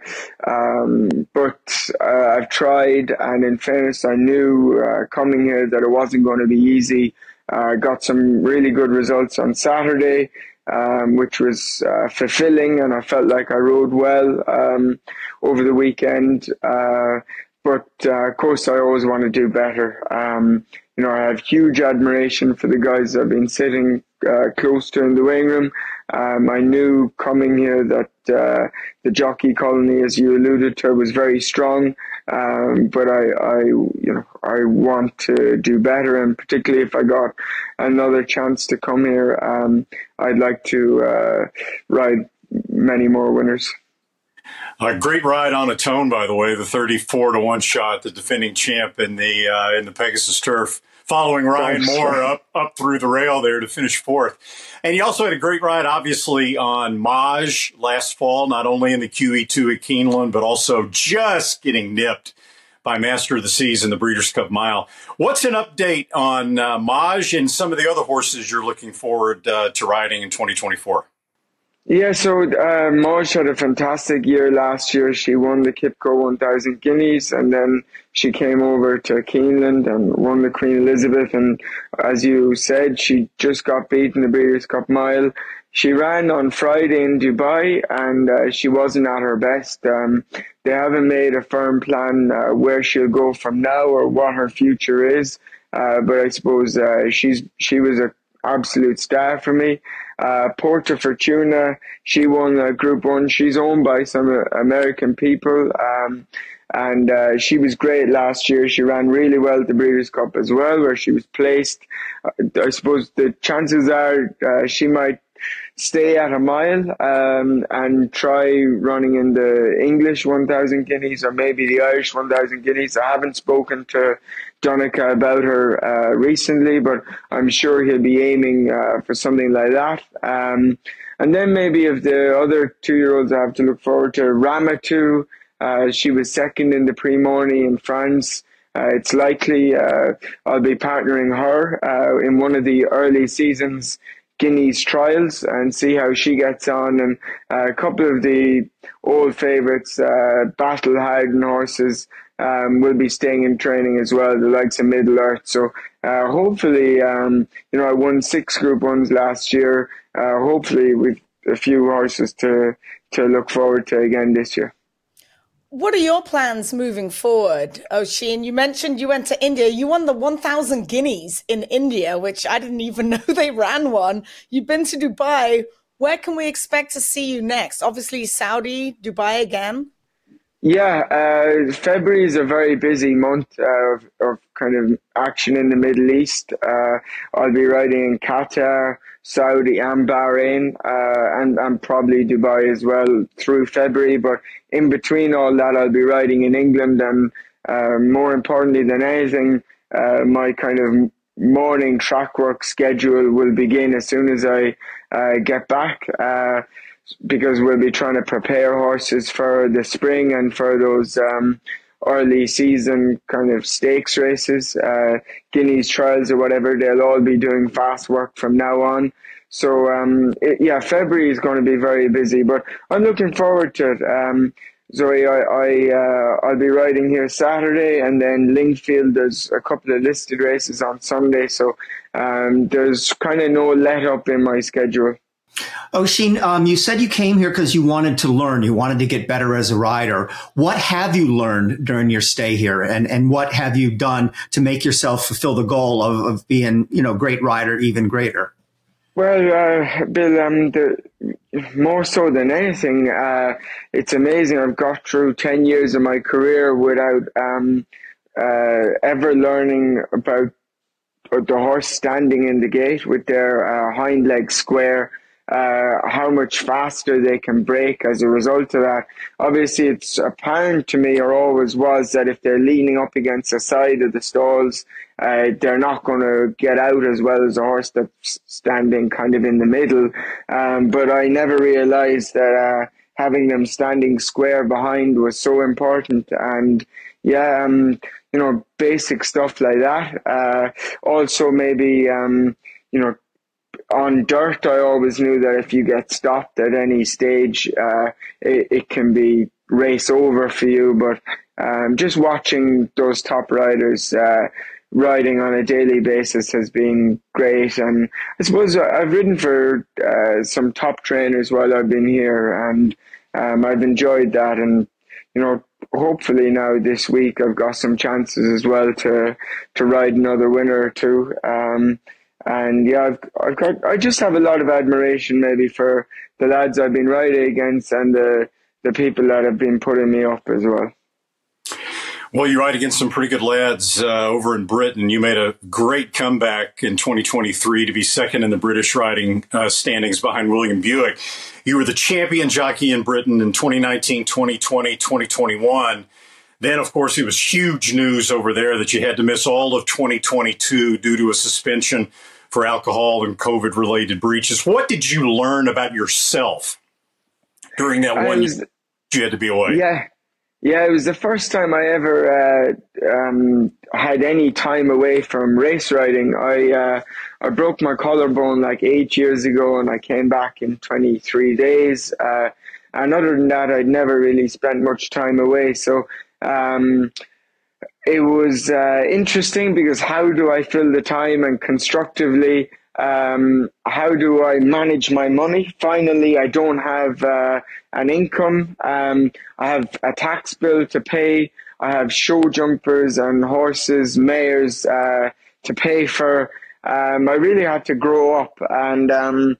S12: um, but uh, I've tried, and in fairness, I knew uh, coming here that it wasn't going to be easy. I got some really good results on Saturday, um, which was uh, fulfilling, and I felt like I rode well um, over the weekend. Uh, but of course, I always want to do better. Um, you know, I have huge admiration for the guys I've been sitting close to in the weighing room um, I knew coming here that uh, the jockey colony, as you alluded to, was very strong. Um, but I, I, you know, I want to do better, and particularly if I got another chance to come here, um, I'd like to uh, ride many more winners.
S3: A great ride on Atone, by the way, the thirty-four to one shot, the defending champ in the uh, in the Pegasus Turf following Ryan Moore up up through the rail there to finish fourth. And he also had a great ride, obviously, on Mawj last fall, not only in the QE2 at Keeneland, but also just getting nipped by Master of the Seas in the Breeders' Cup Mile. What's an update on uh, Mawj and some of the other horses you're looking forward uh, to riding in 2024?
S12: Yeah, so uh, Mawj had a fantastic year last year. She won the Qipco 1000 Guineas and then she came over to Keeneland and won the Queen Elizabeth. And as you said, she just got beaten the Breeders' Cup Mile. She ran on Friday in Dubai and uh, she wasn't at her best. Um, they haven't made a firm plan uh, where she'll go from now or what her future is. Uh, but I suppose uh, she's she was a absolute star for me. Uh, Porta Fortuna, she won Group One. She's owned by some uh, American people, um, and uh, she was great last year. She ran really well at the Breeders' Cup as well, where she was placed. Uh, I suppose the chances are uh, she might stay at a mile um, and try running in the English 1,000 guineas or maybe the Irish 1,000 guineas. I haven't spoken to Donnacha about her uh, recently, but I'm sure he'll be aiming uh, for something like that. Um, and then maybe if the other two year olds I have to look forward to, Ramatuelle, uh, she was second in the Prix Morny in France. Uh, it's likely uh, I'll be partnering her uh, in one of the early seasons Guineas trials and see how she gets on. And uh, a couple of the old favourites, uh, Battle Harden horses, um, will be staying in training as well, the likes of Middle Earth. So uh, hopefully, um, you know, I won six Group Ones last year. Hopefully, with a few horses to to look forward to again this year.
S4: What are your plans moving forward, Oisin? You mentioned you went to India. You won the 1,000 guineas in India, which I didn't even know they ran one. You've been to Dubai. Where can we expect to see you next? Obviously, Saudi, Dubai again.
S12: Yeah, uh, February is a very busy month uh, of, of, kind of action in the Middle East. Uh, I'll be riding in Qatar, Saudi, and Bahrain, uh, and, and probably Dubai as well through February. But in between all that, I'll be riding in England, and uh, more importantly than anything, uh, my kind of morning track work schedule will begin as soon as I get back because we'll be trying to prepare horses for the spring and for those um, early season kind of stakes races, uh, Guineas trials or whatever. They'll all be doing fast work from now on. So um, it, yeah, February is going to be very busy, but I'm looking forward to it. Um, Zoe, I, I uh, I'll be riding here Saturday, and then Lingfield. There's a couple of listed races on Sunday, so um, there's kind of no let up in my schedule.
S2: Oisin, um, you said you came here because you wanted to learn. You wanted to get better as a rider. What have you learned during your stay here, and and what have you done to make yourself fulfill the goal of, of being, you know, great rider, even greater?
S12: Well, uh, Bill, um, the, more so than anything, uh, it's amazing. I've got through ten years of my career without um, uh, ever learning about the horse standing in the gate with their uh, hind legs square uh, how much faster they can break as a result of that. Obviously, it's apparent to me, or always was, that if they're leaning up against the side of the stalls, uh, they're not going to get out as well as a horse that's standing kind of in the middle. Um, but I never realized that uh, having them standing square behind was so important. And yeah, um, you know, basic stuff like that. Uh, also, maybe, um, you know, on dirt, I always knew that if you get stopped at any stage, uh, it, it, can be race over for you. But um, just watching those top riders uh, riding on a daily basis has been great. And I suppose I've ridden for uh, some top trainers while I've been here, and um, I've enjoyed that. And you know, hopefully now this week I've got some chances as well to to ride another winner or two. Um, and yeah, I've, I've got, I just have a lot of admiration maybe for the lads I've been riding against and the, the people that have been putting me up as well.
S3: Well, you ride against some pretty good lads uh, over in Britain. You made a great comeback in 2023 to be second in the British riding uh, standings behind William Buick. You were the champion jockey in Britain in 2019, 2020, 2021. Then, of course, it was huge news over there that you had to miss all of 2022 due to a suspension for alcohol and COVID related breaches. What did you learn about yourself during that one was, year you had to be away?
S12: Yeah. Yeah, it was the first time I ever uh, um, had any time away from race riding. I uh, I broke my collarbone like eight years ago, and I came back in 23 days. Uh, and other than that, I'd never really spent much time away. So um, it was uh, interesting because how do I fill the time and constructively um, how do I manage my money? Finally, I don't have uh, an income. Um, I have a tax bill to pay. I have show jumpers and horses, mares uh, to pay for. Um, I really had to grow up and um,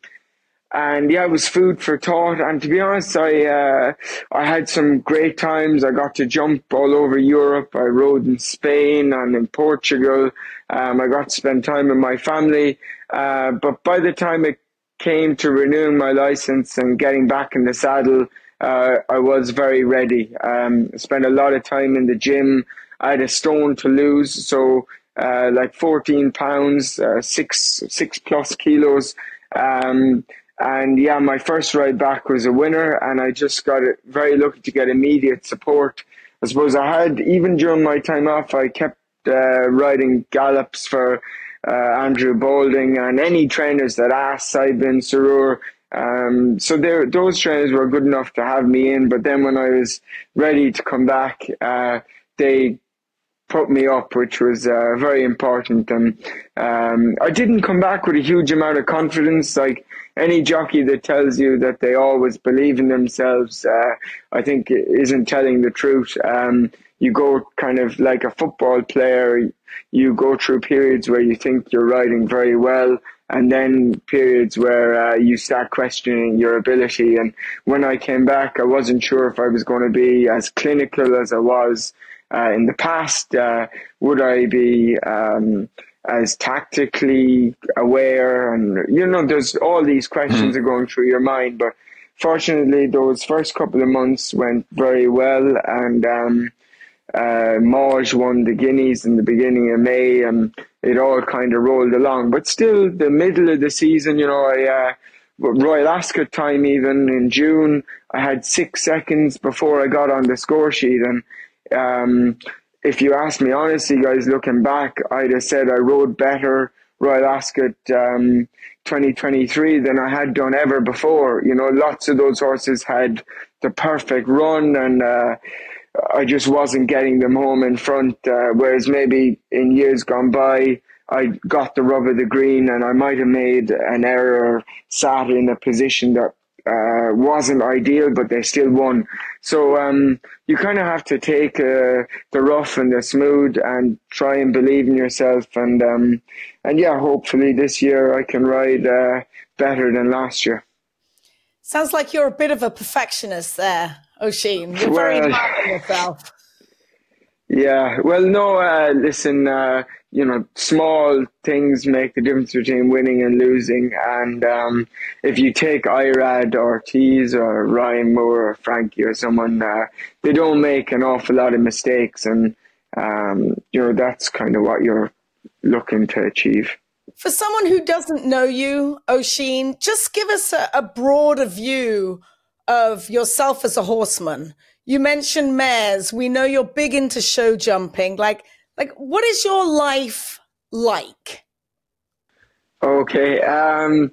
S12: and yeah, it was food for thought. And to be honest, I uh, I had some great times. I got to jump all over Europe. I rode in Spain and in Portugal. Um, I got to spend time with my family. Uh, but by the time it came to renewing my license and getting back in the saddle, uh, I was very ready. Um, spent a lot of time in the gym. I had a stone to lose, so uh, like 14 pounds, uh, six six plus kilos. Um, and yeah, my first ride back was a winner, and I just got it very lucky to get immediate support. I suppose I had even during my time off, I kept uh, riding gallops for uh, Andrew Balding and any trainers that asked Saeed bin Suroor. Um, so those trainers were good enough to have me in. But then when I was ready to come back, uh, they put me up, which was uh, very important. And um, I didn't come back with a huge amount of confidence. Like any jockey that tells you that they always believe in themselves, uh, I think isn't telling the truth. Um, you go kind of like a football player, you go through periods where you think you're riding very well, and then periods where uh, you start questioning your ability. And when I came back, I wasn't sure if I was going to be as clinical as I was uh, in the past. Uh, would I be um, as tactically aware? And you know, there's all these questions mm. are going through your mind. But fortunately, those first couple of months went very well, and um, uh, Mawj won the Guineas in the beginning of May, and it all kind of rolled along. But still, the middle of the season, you know, I uh, Royal Ascot time even in June, I had six seconds before I got on the score sheet, and um, if you ask me honestly, guys, looking back, I'd have said I rode better Royal Ascot um, 2023 than I had done ever before. You know, lots of those horses had the perfect run and. Uh, I just wasn't getting them home in front. Uh, whereas maybe in years gone by, I got the rub of the green and I might have made an error, sat in a position that uh, wasn't ideal, but they still won. So um, you kind of have to take uh, the rough and the smooth and try and believe in yourself. And um, and yeah, hopefully this year I can ride uh, better than last year.
S4: Sounds like you're a bit of a perfectionist there. Oisin. You're very well, hard on yourself.
S12: Yeah, well, no, uh, listen, uh, you know, small things make the difference between winning and losing. And um, if you take Irad or Ortiz or Ryan Moore or Frankie or someone, uh, they don't make an awful lot of mistakes. And, um, you know, that's kind of what you're looking to achieve.
S4: For someone who doesn't know you, Oisin, just give us a, a broader view of yourself as a horseman. You mentioned mares. We know you're big into show jumping. Like, like what is your life like?
S12: Okay. Um,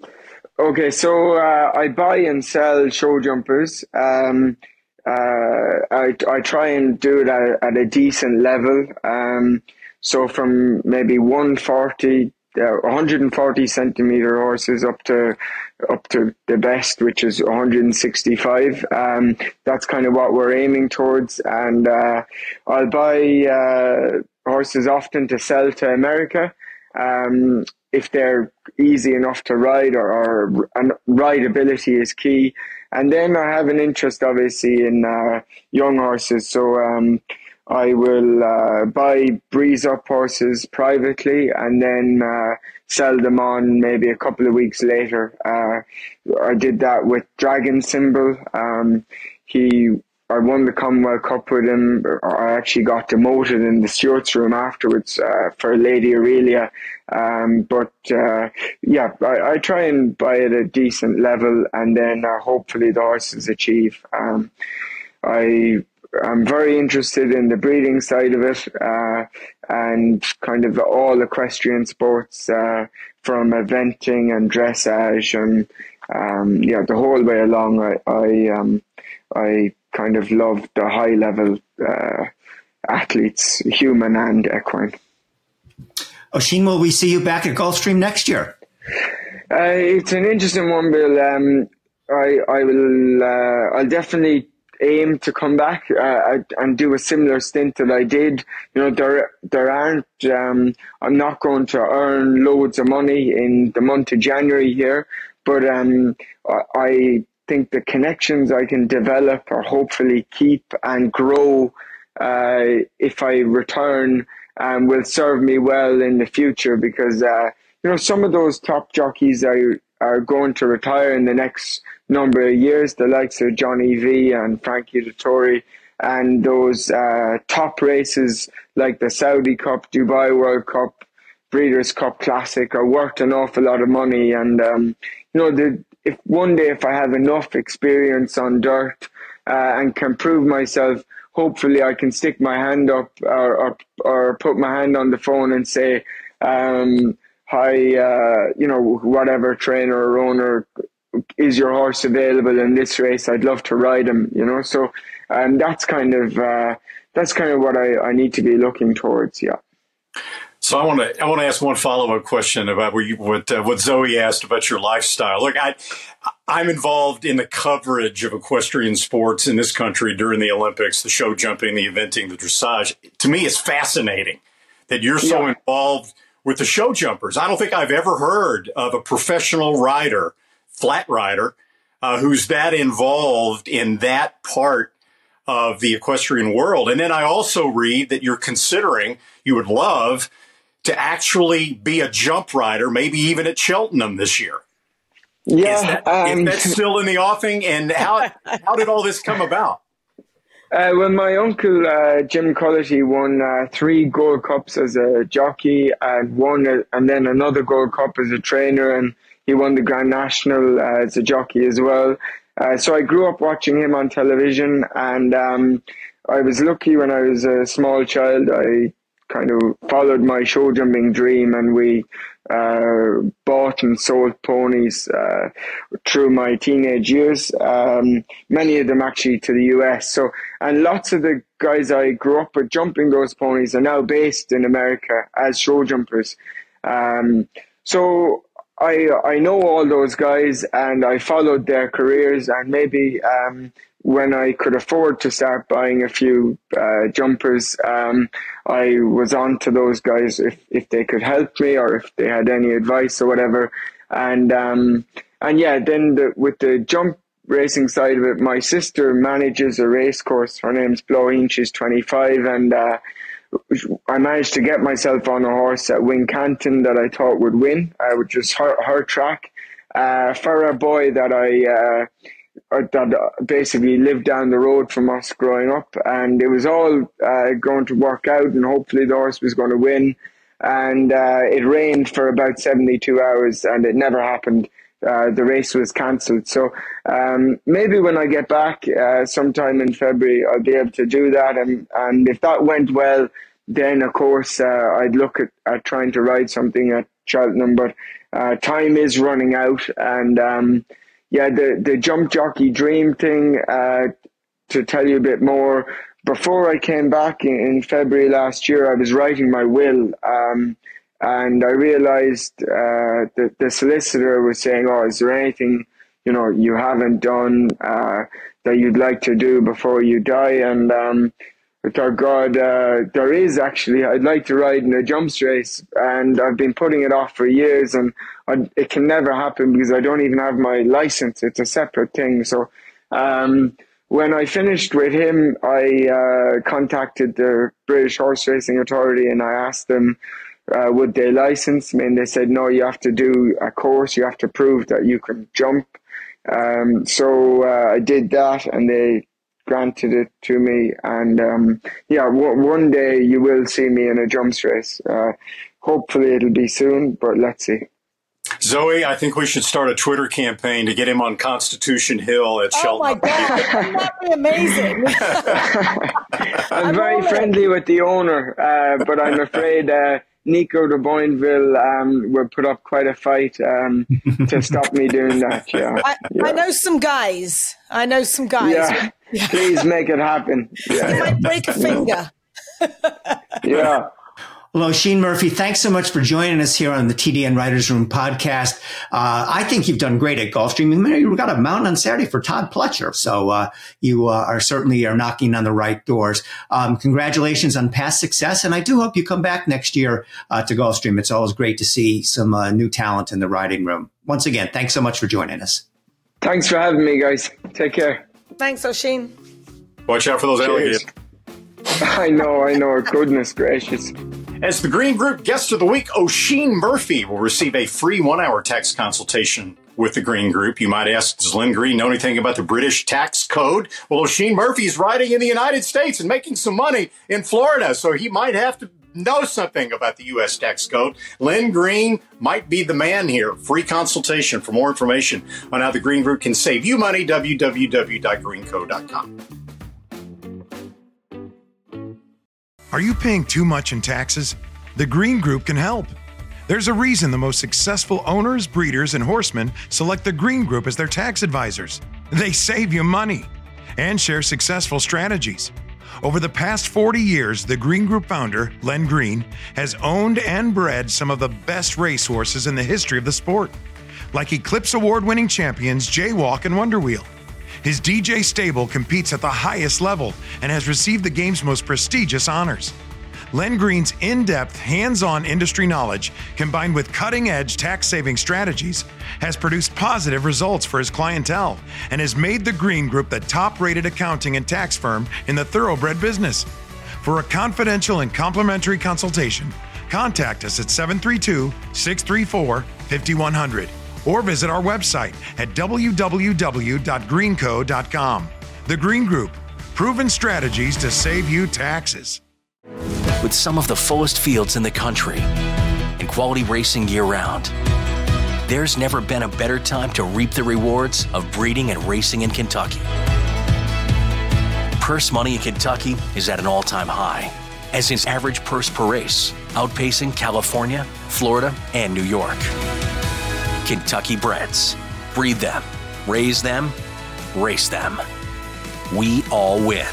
S12: okay. So uh, I buy and sell show jumpers. Um, uh, I I try and do it at, at a decent level. Um, so from maybe 140 uh, 140 centimeter horses up to up to the best, which is 165. Um, that's kind of what we're aiming towards, and uh, I'll buy uh, horses often to sell to America. Um, if they're easy enough to ride or, or rideability is key. And then I have an interest obviously in uh, young horses. So um, I will uh, buy breeze up horses privately and then uh, sell them on maybe a couple of weeks later. Uh, I did that with Dragon Symbol. Um, he, I won the Commonwealth Cup with him. I actually got demoted in the stewards room afterwards uh, for Lady Aurelia. Um, but uh, yeah, I, I, try and buy at a decent level, and then uh, hopefully the horses achieve. Um, I I'm very interested in the breeding side of it uh, and kind of all equestrian sports uh, from eventing and dressage and um, yeah, the whole way along. I I, um, I kind of love the high level uh, athletes, human and equine.
S2: Will we see you back at Gulfstream next year?
S12: Uh, it's an interesting one, Bill. Um, I I will uh, I'll definitely aim to come back uh, and do a similar stint that I did. You know, there there aren't. Um, I'm not going to earn loads of money in the month of January here, but um, I think the connections I can develop or hopefully keep and grow uh, if I return um, will serve me well in the future because uh, you know some of those top jockeys I are going to retire in the next number of years, the likes of Johnny V and Frankie Dettori, and those uh, top races like the Saudi Cup, Dubai World Cup, Breeders' Cup Classic are worth an awful lot of money. And um, you know, the, if one day if I have enough experience on dirt uh, and can prove myself, hopefully I can stick my hand up or or, or put my hand on the phone and say. Um, hi, uh, you know, whatever trainer or owner is your horse available in this race? I'd love to ride him, you know. So um, that's kind of uh, that's kind of what I, I need to be looking towards. Yeah.
S3: So I want to I want to ask one follow up question about what you, what, uh, what Zoe asked about your lifestyle. Look, I I'm involved in the coverage of equestrian sports in this country during the Olympics, the show jumping, the eventing, the dressage. To me, it's fascinating that you're so yeah. involved with the show jumpers. I don't think I've ever heard of a professional rider, flat rider, uh, who's that involved in that part of the equestrian world. And then I also read that you're considering, you would love to actually be a jump rider, maybe even at Cheltenham this year.
S12: Yeah,
S3: is that, um, is that still in the offing? And how how did all this come about?
S12: Uh, well, my uncle uh, Jim Culloty won uh, three Gold Cups as a jockey, and one, uh, and then another Gold Cup as a trainer, and he won the Grand National uh, as a jockey as well. Uh, so I grew up watching him on television, and um, I was lucky when I was a small child. I kind of followed my show jumping dream, and we uh, bought and sold ponies uh, through my teenage years. Um, many of them actually to the US. So, and lots of the guys I grew up with jumping those ponies are now based in America as show jumpers. Um, so I I know all those guys and I followed their careers and maybe um, when I could afford to start buying a few uh, jumpers, um, I was on to those guys if, if they could help me or if they had any advice or whatever. And um, and yeah, then the, with the jump racing side of it, my sister manages a race course. Her name's Bloeen. She's 25, and uh, I managed to get myself on a horse at Wincanton that I thought would win, uh, which is her, her track. Uh, for a boy that I uh, that basically lived down the road from us growing up, and it was all uh, going to work out, and hopefully the horse was going to win. And uh, it rained for about 72 hours, and it never happened. Uh, the race was cancelled. So um, maybe when I get back uh, sometime in February, I'll be able to do that. And, and if that went well, then of course uh, I'd look at, at trying to ride something at Cheltenham. But uh, time is running out, and um, yeah, the the jump jockey dream thing. Uh, to tell you a bit more, before I came back in, in February last year, I was writing my will, um, and I realised uh, that the solicitor was saying, "Oh, is there anything you know you haven't done uh, that you'd like to do before you die?" And um, I thought, God, uh, there is actually. I'd like to ride in a jumps race, and I've been putting it off for years, and I, it can never happen because I don't even have my license. It's a separate thing. So, um, when I finished with him, I uh, contacted the British Horse Racing Authority, and I asked them. Uh, would they license me? And they said, no, you have to do a course. You have to prove that you can jump. Um, so uh, I did that, and they granted it to me. And um, yeah, w- one day you will see me in a jumps race. Uh, hopefully it'll be soon, but let's see.
S3: Zoe, I think we should start a Twitter campaign to get him on Constitution Hill at Cheltenham.
S4: Oh my God, that would be amazing?
S12: I'm, I'm very friendly with the owner, uh, but I'm afraid uh, Nico de Boinville um, will put up quite a fight um, to stop me doing that. Yeah.
S4: I,
S12: yeah.
S4: I, know some guys. I know some guys.
S12: Yeah. Yeah. Please make it happen.
S4: Yeah. might break a finger.
S12: yeah.
S2: Well, Oisin Murphy, thanks so much for joining us here on the TDN Writers Room podcast. Uh, I think you've done great at Gulfstream. You've got a mountain on Saturday for Todd Pletcher. So uh, you uh, are certainly are knocking on the right doors. Um, congratulations on past success. And I do hope you come back next year uh, to Gulfstream. It's always great to see some uh, new talent in the writing room. Once again, thanks so much for joining us.
S12: Thanks for having me, guys. Take care.
S4: Thanks, Oisin.
S3: Watch out for those Cheers. alligators.
S12: I know, I know. Goodness gracious.
S3: As the Green Group Guest of the Week, Oisin Murphy will receive a free one hour tax consultation with the Green Group. You might ask, does Len Green know anything about the British tax code? Well, Oisin Murphy is riding in the United States and making some money in Florida, so he might have to know something about the U.S. tax code. Len Green might be the man here. Free consultation for more information on how the Green Group can save you money. www.greenco.com.
S13: Are you paying too much in taxes? The Green Group can help. There's a reason the most successful owners, breeders, and horsemen select the Green Group as their tax advisors. They save you money and share successful strategies. Over the past 40 years, the Green Group founder, Len Green, has owned and bred some of the best racehorses in the history of the sport, like Eclipse Award winning champions Jaywalk and Wonder Wheel. His DJ stable competes at the highest level and has received the game's most prestigious honors. Len Green's in depth, hands on industry knowledge, combined with cutting edge tax saving strategies, has produced positive results for his clientele and has made the Green Group the top rated accounting and tax firm in the thoroughbred business. For a confidential and complimentary consultation, contact us at 732 634 5100 or visit our website at www.greenco.com. The Green Group, proven strategies to save you taxes
S14: with some of the fullest fields in the country and quality racing year round. There's never been a better time to reap the rewards of breeding and racing in Kentucky. Purse money in Kentucky is at an all time high, as is average purse per race, outpacing California, Florida, and New York. Kentucky breds. Breed them, raise them, race them. We all win.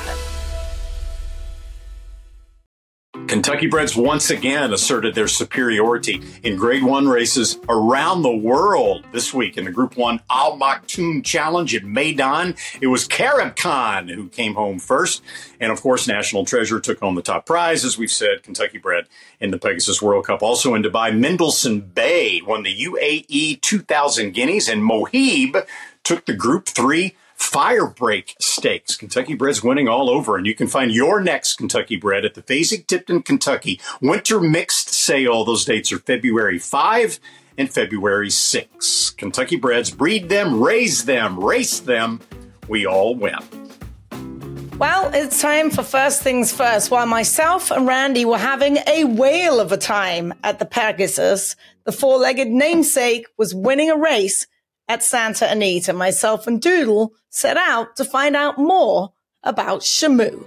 S3: Kentucky Breds once again asserted their superiority in Grade 1 races around the world this week in the Group 1 Al Maktoum Challenge at Meydan. It was Karim Khan who came home first. And of course, National Treasure took home the top prize, as we've said, Kentucky Bred in the Pegasus World Cup. Also in Dubai, Mendelssohn Bay won the UAE 2000 Guineas and Mohib took the Group 3 Firebreak Stakes. Kentucky bred's winning all over, and you can find your next Kentucky bred at the Fasig-Tipton, Kentucky Winter Mixed Sale. Those dates are February 5 and February 6. Kentucky breds breed them, raise them, race them. We all win.
S4: Well, it's time for first things first. While myself and Randy were having a whale of a time at the Pegasus, the four legged namesake was winning a race at Santa Anita, myself and Doodle set out to find out more about Shamu.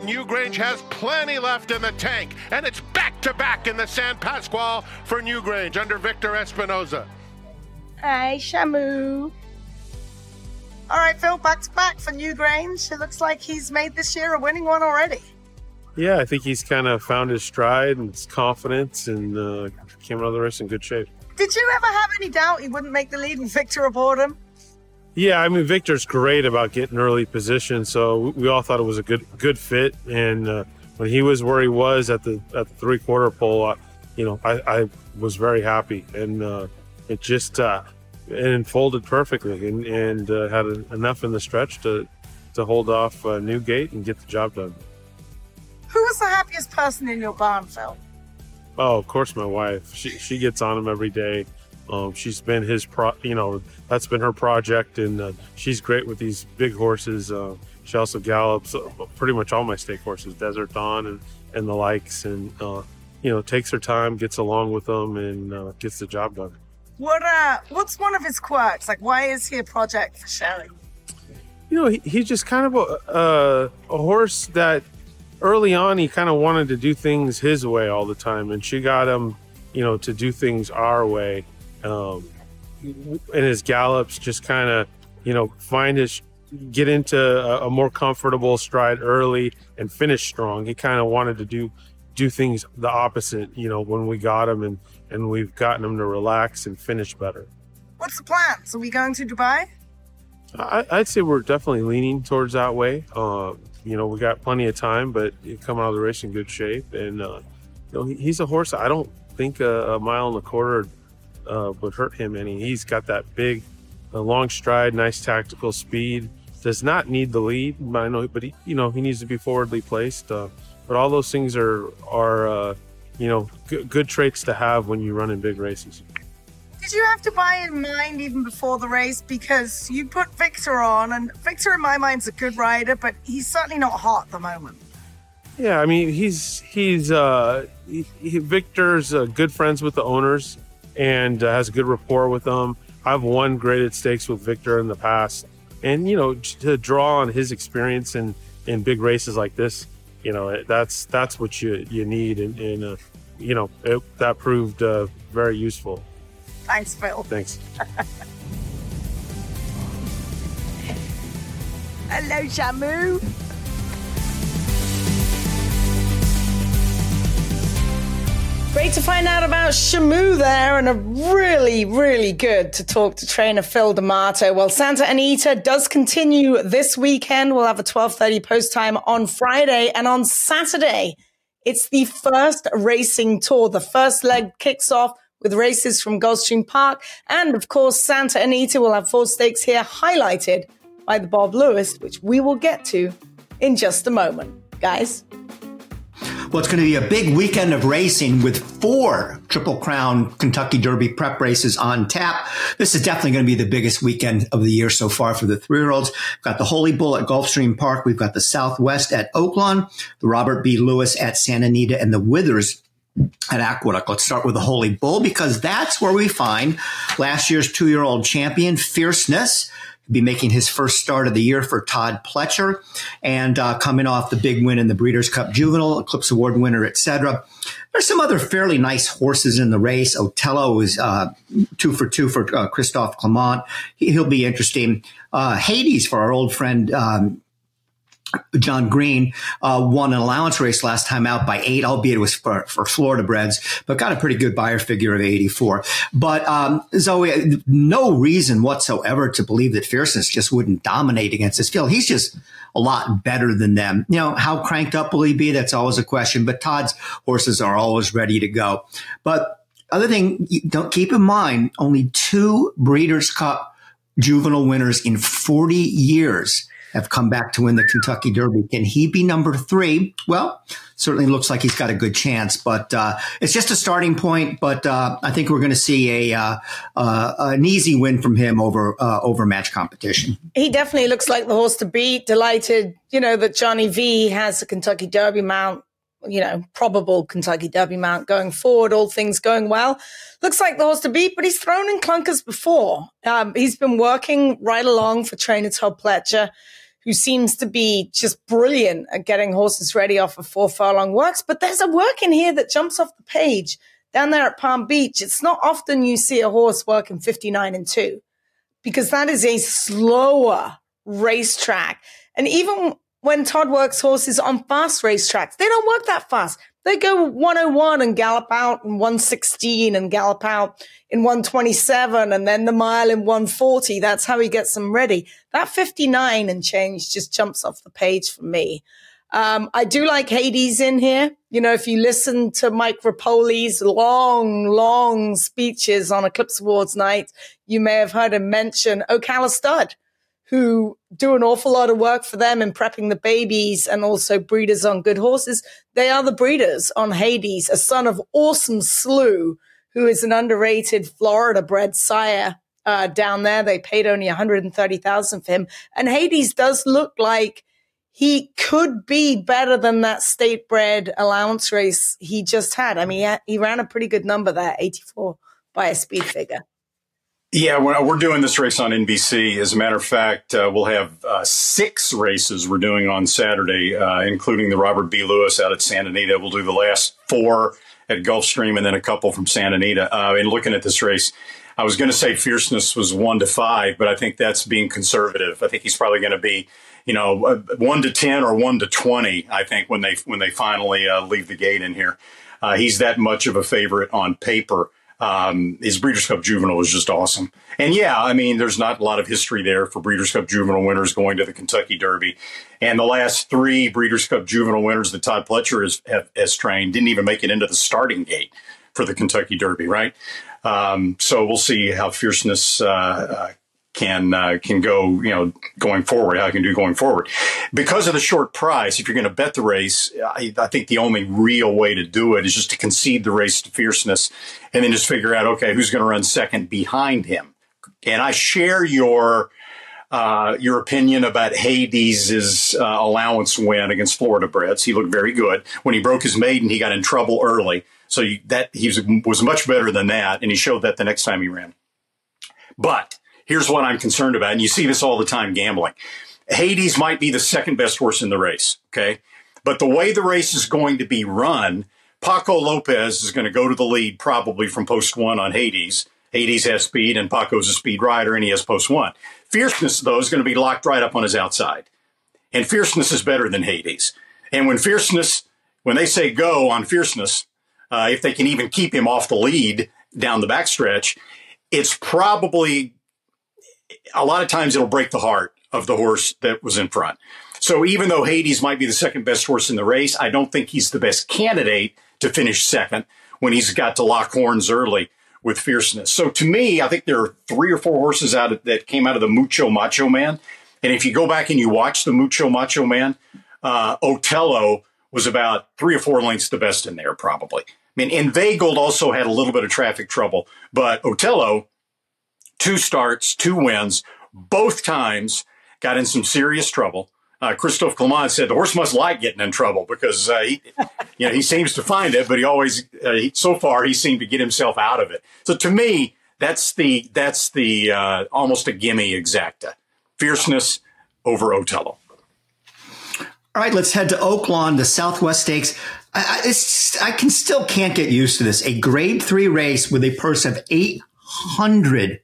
S15: Newgrange has plenty left in the tank, and it's back to back in the San Pasqual for Newgrange under Victor Espinoza.
S4: Hey, Shamu. All right, Phil, back to back for Newgrange. It looks like he's made this year a winning one already.
S16: Yeah, I think he's kind of found his stride and his confidence and uh, came out of the race in good shape.
S4: Did you ever have any doubt he wouldn't make the lead and Victor aboard him?
S16: Yeah, I mean Victor's great about getting early position, so we all thought it was a good good fit. And uh, when he was where he was at the at the three quarter pole, I, you know, I, I, was very happy, and uh, it just uh, it unfolded perfectly, and, and uh, had enough in the stretch to to hold off uh, Newgate and get the job done.
S4: Who was the happiest person in your barn, Phil?
S16: Oh, of course, my wife. She she gets on him every day. Um, she's been his pro, you know, that's been her project, and uh, she's great with these big horses. Uh, she also gallops uh, pretty much all my stake horses, Desert Dawn and and the likes, and uh, you know, takes her time, gets along with them, and uh, gets the job done.
S4: What uh, what's one of his quirks? Like, why is he a project for Sherry?
S16: You know, he, he's just kind of a, uh, a horse that early on he kind of wanted to do things his way all the time and she got him you know to do things our way um and his gallops just kind of you know find his get into a, a, more comfortable stride early and finish strong. He kind of wanted to do do things the opposite you know when we got him and and we've gotten him to relax and finish better.
S4: What's the plan? So we going to dubai?
S16: I, would say we're definitely leaning towards that way. Uh, you know, we got plenty of time, but coming out of the race in good shape. And, uh, you know, he, he's a horse. I don't think a, a mile and a quarter uh, would hurt him any. He's got that big, uh, long stride, nice tactical speed. Does not need the lead, I know, but he, you know, he needs to be forwardly placed. Uh, but all those things are are uh, you know, g- good traits to have when you run in big races.
S4: Did you have Dubai in mind even before the race because you put Victor on, and Victor in my mind's a good rider, but he's certainly not hot at the moment.
S16: Yeah, I mean he's he's uh, he, he, Victor's uh, good friends with the owners and uh, has a good rapport with them. I've won graded stakes with Victor in the past, and you know to draw on his experience in in big races like this, you know that's that's what you you need, and, and uh, you know it, that proved uh, very useful.
S4: Thanks, Phil.
S16: Thanks.
S4: Hello, Shamu. Great to find out about Shamu there, and a really, really good to talk to trainer Phil D'Amato. Well, Santa Anita does continue this weekend. We'll have a 12:30 post time on Friday, and on Saturday, it's the first racing tour. The first leg kicks off with races from Gulfstream Park, and of course, Santa Anita will have four stakes here, highlighted by the Bob Lewis, which we will get to in just a moment, guys.
S2: Well, it's going to be a big weekend of racing with four Triple Crown Kentucky Derby prep races on tap. This is definitely going to be the biggest weekend of the year so far for the three year olds. We've got the Holy Bull at Gulfstream Park. We've got the Southwest at Oaklawn, the Robert B. Lewis at Santa Anita, and the Withers at Aqueduct. Let's start with the Holy Bull because that's where we find last year's two year old champion, Fierceness be making his first start of the year for Todd Pletcher and uh, coming off the big win in the Breeders' Cup Juvenile, Eclipse Award winner, etc. There's some other fairly nice horses in the race. Otello is uh, two for two for uh, Christophe Clement. He, will be interesting. Uh, Hades for our old friend um, John Green uh, won an allowance race last time out by eight, albeit it was for, for Florida breds, but got a pretty good Beyer figure of 84. But um, Zoe, no reason whatsoever to believe that Fierceness just wouldn't dominate against this field. He's just a lot better than them. You know, how cranked up will he be? That's always a question, but Todd's horses are always ready to go. But other thing, don't keep in mind, only two Breeders' Cup juvenile winners in 40 years have come back to win the Kentucky Derby. Can he be number three? Well, certainly looks like he's got a good chance, but uh, it's just a starting point. But uh, I think we're going to see a uh, uh, an easy win from him over uh, over match competition.
S4: He definitely looks like the horse to beat. Delighted, you know, that Johnny V has a Kentucky Derby mount. You know, probable Kentucky Derby mount going forward. All things going well. Looks like the horse to beat, but he's thrown in clunkers before. Um, he's been working right along for trainer Todd Pletcher who seems to be just brilliant at getting horses ready off of four furlong works. But there's a work in here that jumps off the page down there at Palm Beach. It's not often you see a horse working 59 and two because that is a slower racetrack. And even when Todd works horses on fast racetracks, they don't work that fast. They go 101 and gallop out in 116 and gallop out in 127 and then the mile in 140. That's how he gets them ready. That 59 and change just jumps off the page for me. Um, I do like Hades in here. You know, if you listen to Mike Repole's long, long speeches on Eclipse Awards night, you may have heard him mention Ocala Stud who do an awful lot of work for them in prepping the babies and also breeders on good horses. They are the breeders on Hades, a son of Awesome Slew, who is an underrated Florida bred sire uh, down there. They paid only 130,000 for him. And Hades does look like he could be better than that state bred allowance race he just had. I mean, he, he ran a pretty good number there, 84 by a speed figure.
S3: Yeah, we're doing this race on NBC. As a matter of fact, uh, we'll have uh, six races we're doing on Saturday, uh, including the Robert B. Lewis out at Santa Anita. We'll do the last four at Gulfstream and then a couple from Santa Anita. Uh, and looking at this race, I was going to say fierceness was one to five, but I think that's being conservative. I think he's probably going to be, you know, uh, one to ten or one to twenty. I think when they when they finally uh, leave the gate in here, he's that much of a favorite on paper. Um, his Breeders' Cup Juvenile was just awesome. And yeah, I mean, there's not a lot of history there for Breeders' Cup Juvenile winners going to the Kentucky Derby. And the last three Breeders' Cup Juvenile winners that Todd Pletcher has, have, has trained didn't even make it into the starting gate for the Kentucky Derby, right? Um, so we'll see how fierceness uh, uh, can uh, can go you know going forward how he can do going forward because of the short price if you're going to bet the race I, I, think the only real way to do it is just to concede the race to fierceness and then just figure out okay who's going to run second behind him and I share your uh, your opinion about Hades' uh, allowance win against Florida Breds. He looked very good. When he broke his maiden, he got in trouble early. So you, that he was, was much better than that, and he showed that the next time he ran. But here's what I'm concerned about, and you see this all the time gambling. Hades might be the second best horse in the race, okay? But the way the race is going to be run, Paco Lopez is going to go to the lead probably from post one on Hades. Hades has speed, and Paco's a speed rider, and he has post one. Fierceness, though, is going to be locked right up on his outside. And fierceness is better than Hades. And when fierceness, when they say go on fierceness, uh, if they can even keep him off the lead down the backstretch, it's probably a lot of times it'll break the heart of the horse that was in front. So even though Hades might be the second best horse in the race, I don't think he's the best candidate to finish second when he's got to lock horns early with fierceness. So to me, I think there are three or four horses out of, that came out of the Mucho Macho Man. And if you go back and you watch the Mucho Macho Man, uh, Otello was about three or four lengths the best in there, probably. I mean, Inveigled also had a little bit of traffic trouble, but Otello, two starts, two wins, both times got in some serious trouble uh, Christophe Clement said the horse must like getting in trouble because uh, he, you know, he seems to find it, but he always, uh, he, so far, he seemed to get himself out of it. So to me, that's the that's the uh, almost a gimme exacta fierceness over Otello.
S2: All right, let's head to Oaklawn, the Southwest Stakes. I, I, I can still can't get used to this. A Grade Three race with a purse of eight hundred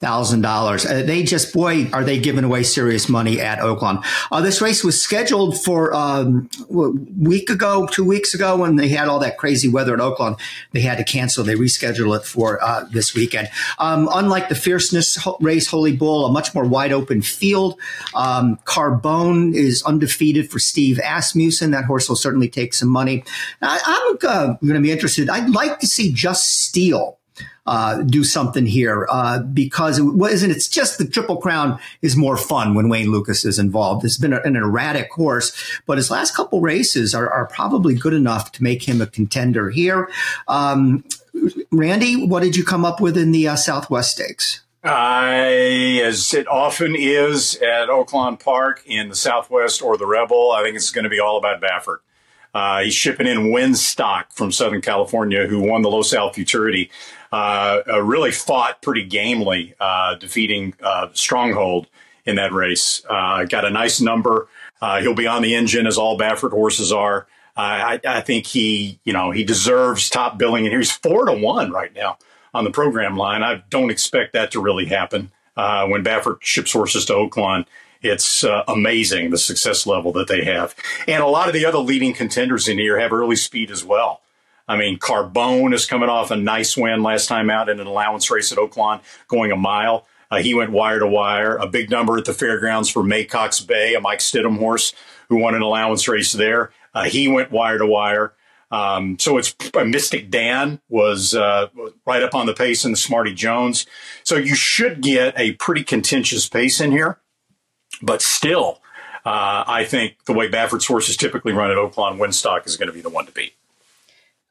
S2: thousand uh, dollars. They just boy are they giving away serious money at Oaklawn. Uh, this race was scheduled for um, a week ago, two weeks ago, when they had all that crazy weather at Oaklawn. They had to cancel. They rescheduled it for uh, this weekend. Um, unlike the Fierceness race, Holy Bull, a much more wide open field. Um, Carbone is undefeated for Steve Asmussen. That horse will certainly take some money. I, am uh, going to be interested. I'd like to see Just Steel uh, do something here uh, because it wasn't. It's just the Triple Crown is more fun when Wayne Lukas is involved. It's been a, an erratic horse, but his last couple races are, are, probably good enough to make him a contender here. Um, Randy, what did you come up with in the uh, Southwest Stakes?
S3: I, as it often is at Oaklawn Park in the Southwest or the Rebel, I think it's going to be all about Baffert. Uh, he's shipping in Wynstock from Southern California, who won the Los Al Futurity really fought pretty gamely, uh, defeating uh, Stronghold in that race. Uh, got a nice number. Uh, he'll be on the engine as all Baffert horses are. I, I, think he, you know, he deserves top billing, and he's four to one right now on the program line. I don't expect that to really happen when Baffert ships horses to Oaklawn it's uh, amazing the success level that they have. And a lot of the other leading contenders in here have early speed as well. I mean, Carbone is coming off a nice win last time out in an allowance race at Oaklawn, going a mile. Uh, he went wire to wire. A big number at the fairgrounds for Maycocks Bay, a Mike Stidham horse who won an allowance race there. Uh, he went wire to wire. Um, so it's uh, Mystic Dan was uh, right up on the pace in the Smarty Jones. So you should get a pretty contentious pace in here, but still, uh, I think the way Baffert's horses typically run at Oaklawn, Wynstock is going to be the one to beat.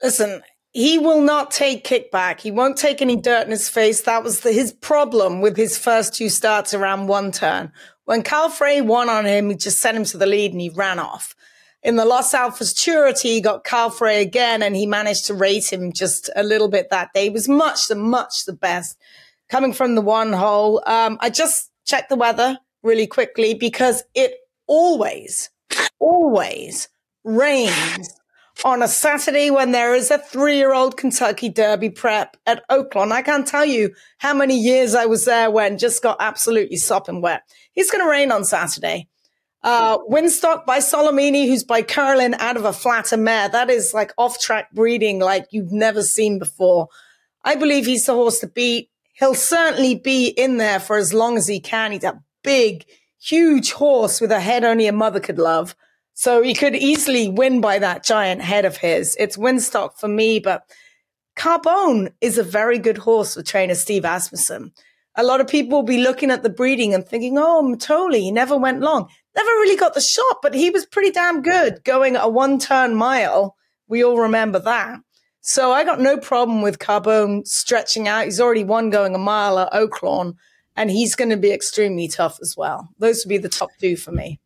S4: Listen, he will not take kickback. He won't take any dirt in his face. That was the, his problem with his first two starts around one turn. When Kyle Frey won on him, he just sent him to the lead and he ran off. In the Los Al Futurity, he got Kyle Frey again and he managed to rate him just a little bit that day. He was much, the much the best coming from the one hole. Um, I just checked the weather really quickly because it always, always rains on a Saturday when there is a three year old Kentucky Derby prep at Oaklawn. I can't tell you how many years I was there when just got absolutely sopping wet. It's going to rain on Saturday. Uh, Wynstock by Solomini, who's by Curlin out of a flatter mare. That is like off track breeding like you've never seen before. I believe he's the horse to beat. He'll certainly be in there for as long as he can. He's a big, huge horse with a head only a mother could love. So he could easily win by that giant head of his. It's Wynstock for me, but Carbone is a very good horse for trainer Steve Asmussen. a lot of people will be looking at the breeding and thinking, oh, Mitole, he never went long. Never really got the shot, but he was pretty damn good going a one turn mile. We all remember that. So I got no problem with Carbone stretching out. He's already won going a mile at Oaklawn, and he's going to be extremely tough as well. Those would be the top two for me.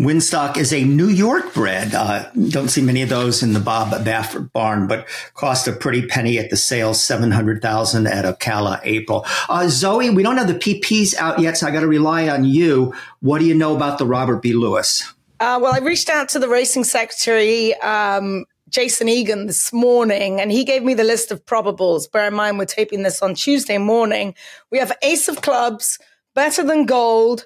S2: Wynstock is a New York bred. Uh, don't see many of those in the Bob Baffert barn, but cost a pretty penny at the sale, 700,000 at Ocala April. Uh, Zoe, we don't have the PPs out yet, so I got to rely on you. What do you know about the Robert B. Lewis?
S4: Uh, well, I reached out to the racing secretary, um, Jason Egan, this morning, and he gave me the list of probables. Bear in mind, we're taping this on Tuesday morning. We have Ace of Clubs, Better Than Gold,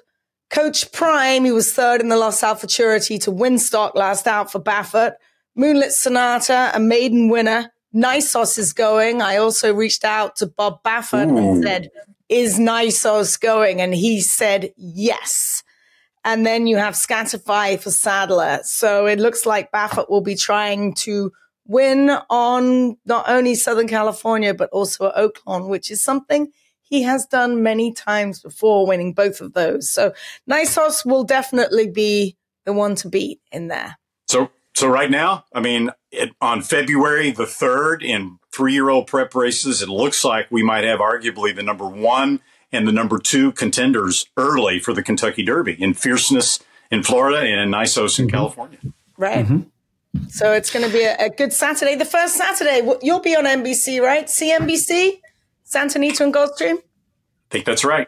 S4: Coach Prime, he was third in the Lost Futurity to Wynstock last out for Baffert. Moonlit Sonata, a maiden winner. Nysos is going. I also reached out to Bob Baffert Ooh. and said, Is Nysos going? And he said, Yes. And then you have Scatify for Sadler. So it looks like Baffert will be trying to win on not only Southern California, but also at Oaklawn, which is something he has done many times before, winning both of those. So Nysos will definitely be the one to beat in there.
S3: So, so right now, I mean, it, on February the third, in three-year-old prep races, it looks like we might have arguably the number one and the number two contenders early for the Kentucky Derby in fierceness in Florida and Nysos in mm-hmm. California.
S4: Right. Mm-hmm. So it's going to be a, a, good Saturday. The first Saturday, you'll be on NBC, right? CNBC? Santa Anita and Gulfstream? I
S3: think that's right.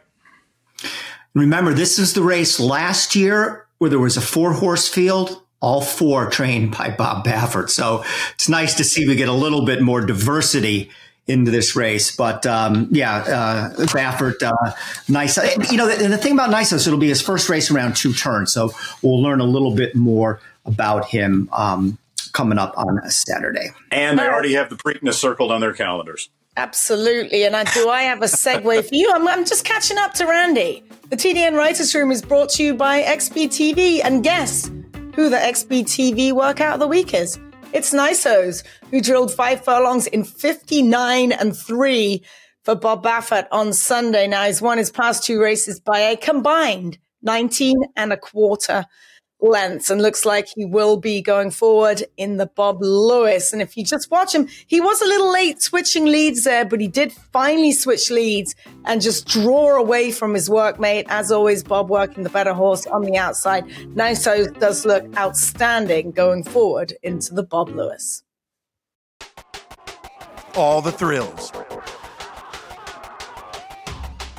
S2: Remember, this is the race last year where there was a four horse field, all four trained by Bob Baffert. So it's nice to see we get a little bit more diversity into this race. But um, yeah, uh, Baffert, uh, nice. You know, the, the thing about Nysos, it'll be his first race around two turns. So we'll learn a little bit more about him um, coming up on a Saturday.
S3: And they already have the Preakness circled on their calendars.
S4: Absolutely. And I, do I have a segue for you? I'm, I'm just catching up to Randy. The TDN Writers Room is brought to you by XBTV. And guess who the XBTV workout of the week is? It's Nysos, who drilled five furlongs in 59 and three for Bob Baffert on Sunday. Now he's won his past two races by a combined 19 and a quarter lengths and looks like he will be going forward in the Bob Lewis. And if you just watch him, he was a little late switching leads there, but he did finally switch leads and just draw away from his workmate. As always, Bob working the better horse on the outside. Nysos does look outstanding going forward into the Bob Lewis.
S13: All the thrills.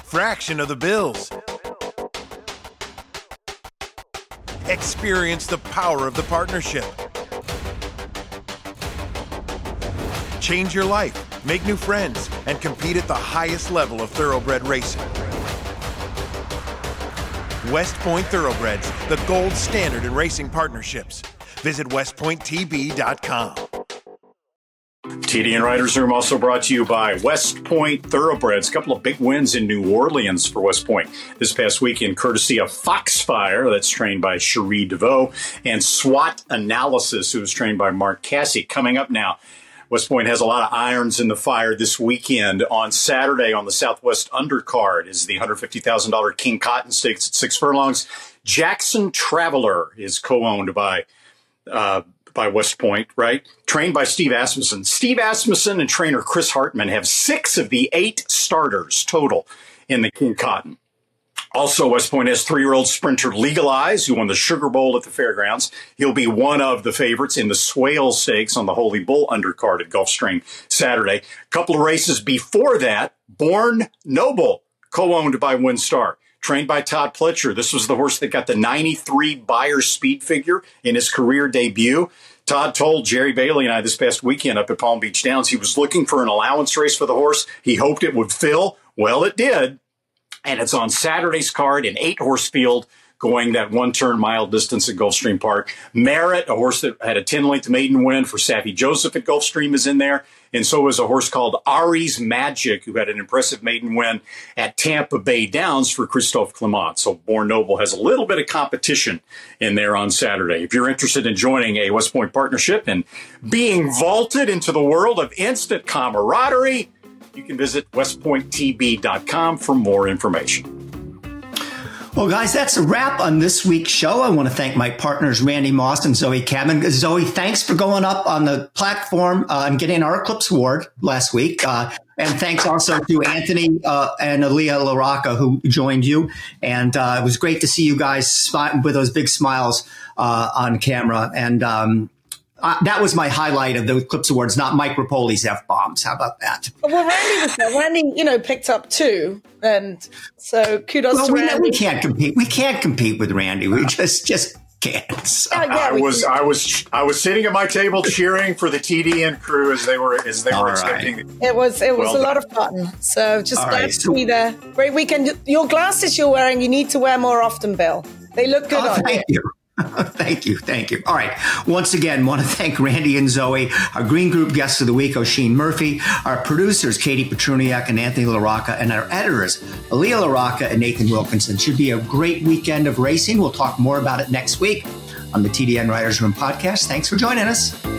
S13: Fraction of the bills Experience the power of the partnership. Change your life, make new friends, and compete at the highest level of thoroughbred racing. West Point Thoroughbreds, the gold standard in racing partnerships. Visit westpointtb.com.
S3: TDN Writers Room also brought to you by West Point Thoroughbreds. A couple of big wins in New Orleans for West Point this past weekend, courtesy of Foxfire, that's trained by Cherie DeVaux, and SWOT Analysis, who was trained by Mark Casse. Coming up now, West Point has a lot of irons in the fire this weekend. On Saturday, on the Southwest undercard, is the $150,000 King Cotton Stakes at six furlongs. Jackson Traveler is co-owned by uh, by West Point, right? Trained by Steve Asmussen. Steve Asmussen and trainer Chris Hartman have six of the eight starters total in the King Cotton. Also, West Point has three-year-old sprinter Legalize, who won the Sugar Bowl at the fairgrounds. He'll be one of the favorites in the Swale Stakes on the Holy Bull undercard at Gulfstream Saturday. A couple of races before that, Born Noble, co-owned by WinStar trained by Todd Pletcher. This was the horse that got the 93 Beyer speed figure in his career debut. Todd told Jerry Bailey and I this past weekend up at Palm Beach Downs he was looking for an allowance race for the horse. He hoped it would fill. Well, it did. And it's on Saturday's card in eight horse field going that one turn mile distance at Gulfstream Park. Merit, a horse that had a 10 length maiden win for Saffie Joseph at Gulfstream, is in there. And so was a horse called Ari's Magic, who had an impressive maiden win at Tampa Bay Downs for Christophe Clement. So Born Noble has a little bit of competition in there on Saturday. If you're interested in joining a West Point partnership and being vaulted into the world of instant camaraderie, you can visit westpointtb.com for more information.
S2: Well, guys, that's a wrap on this week's show. I want to thank my partners, Randy Moss and Zoe Cadman. Zoe, thanks for going up on the platform uh, and getting our Eclipse Award last week. Uh, and thanks also to Anthony uh, and Aaliyah LaRocca who joined you. And uh, it was great to see you guys with those big smiles uh, on camera. And um, uh, that was my highlight of the Eclipse Awards, not Mike Repole's f bombs. How about that?
S4: Well, Randy was there. Randy, you know, picked up two, and so kudos well, to
S2: we,
S4: Randy.
S2: We can't compete. We can't compete with Randy. We just just can't. So.
S3: Yeah, yeah, I was can. I was I was sitting at my table cheering for the TDN crew as they were as they All were accepting.
S4: Right. It was it was well a lot of fun. So just All glad right. to be there. Great weekend. Your glasses you're wearing, you need to wear more often, Bill. They look good
S2: oh,
S4: on
S2: thank you. thank you. Thank you. All right. Once again, want to thank Randy and Zoe, our Green Group guests of the week, Oisin Murphy, our producers, Katie Petrunyak and Anthony LaRocca, and our editors, Aaliyah LaRocca and Nathan Wilkinson. Should be a great weekend of racing. We'll talk more about it next week on the TDN Writers Room podcast. Thanks for joining us.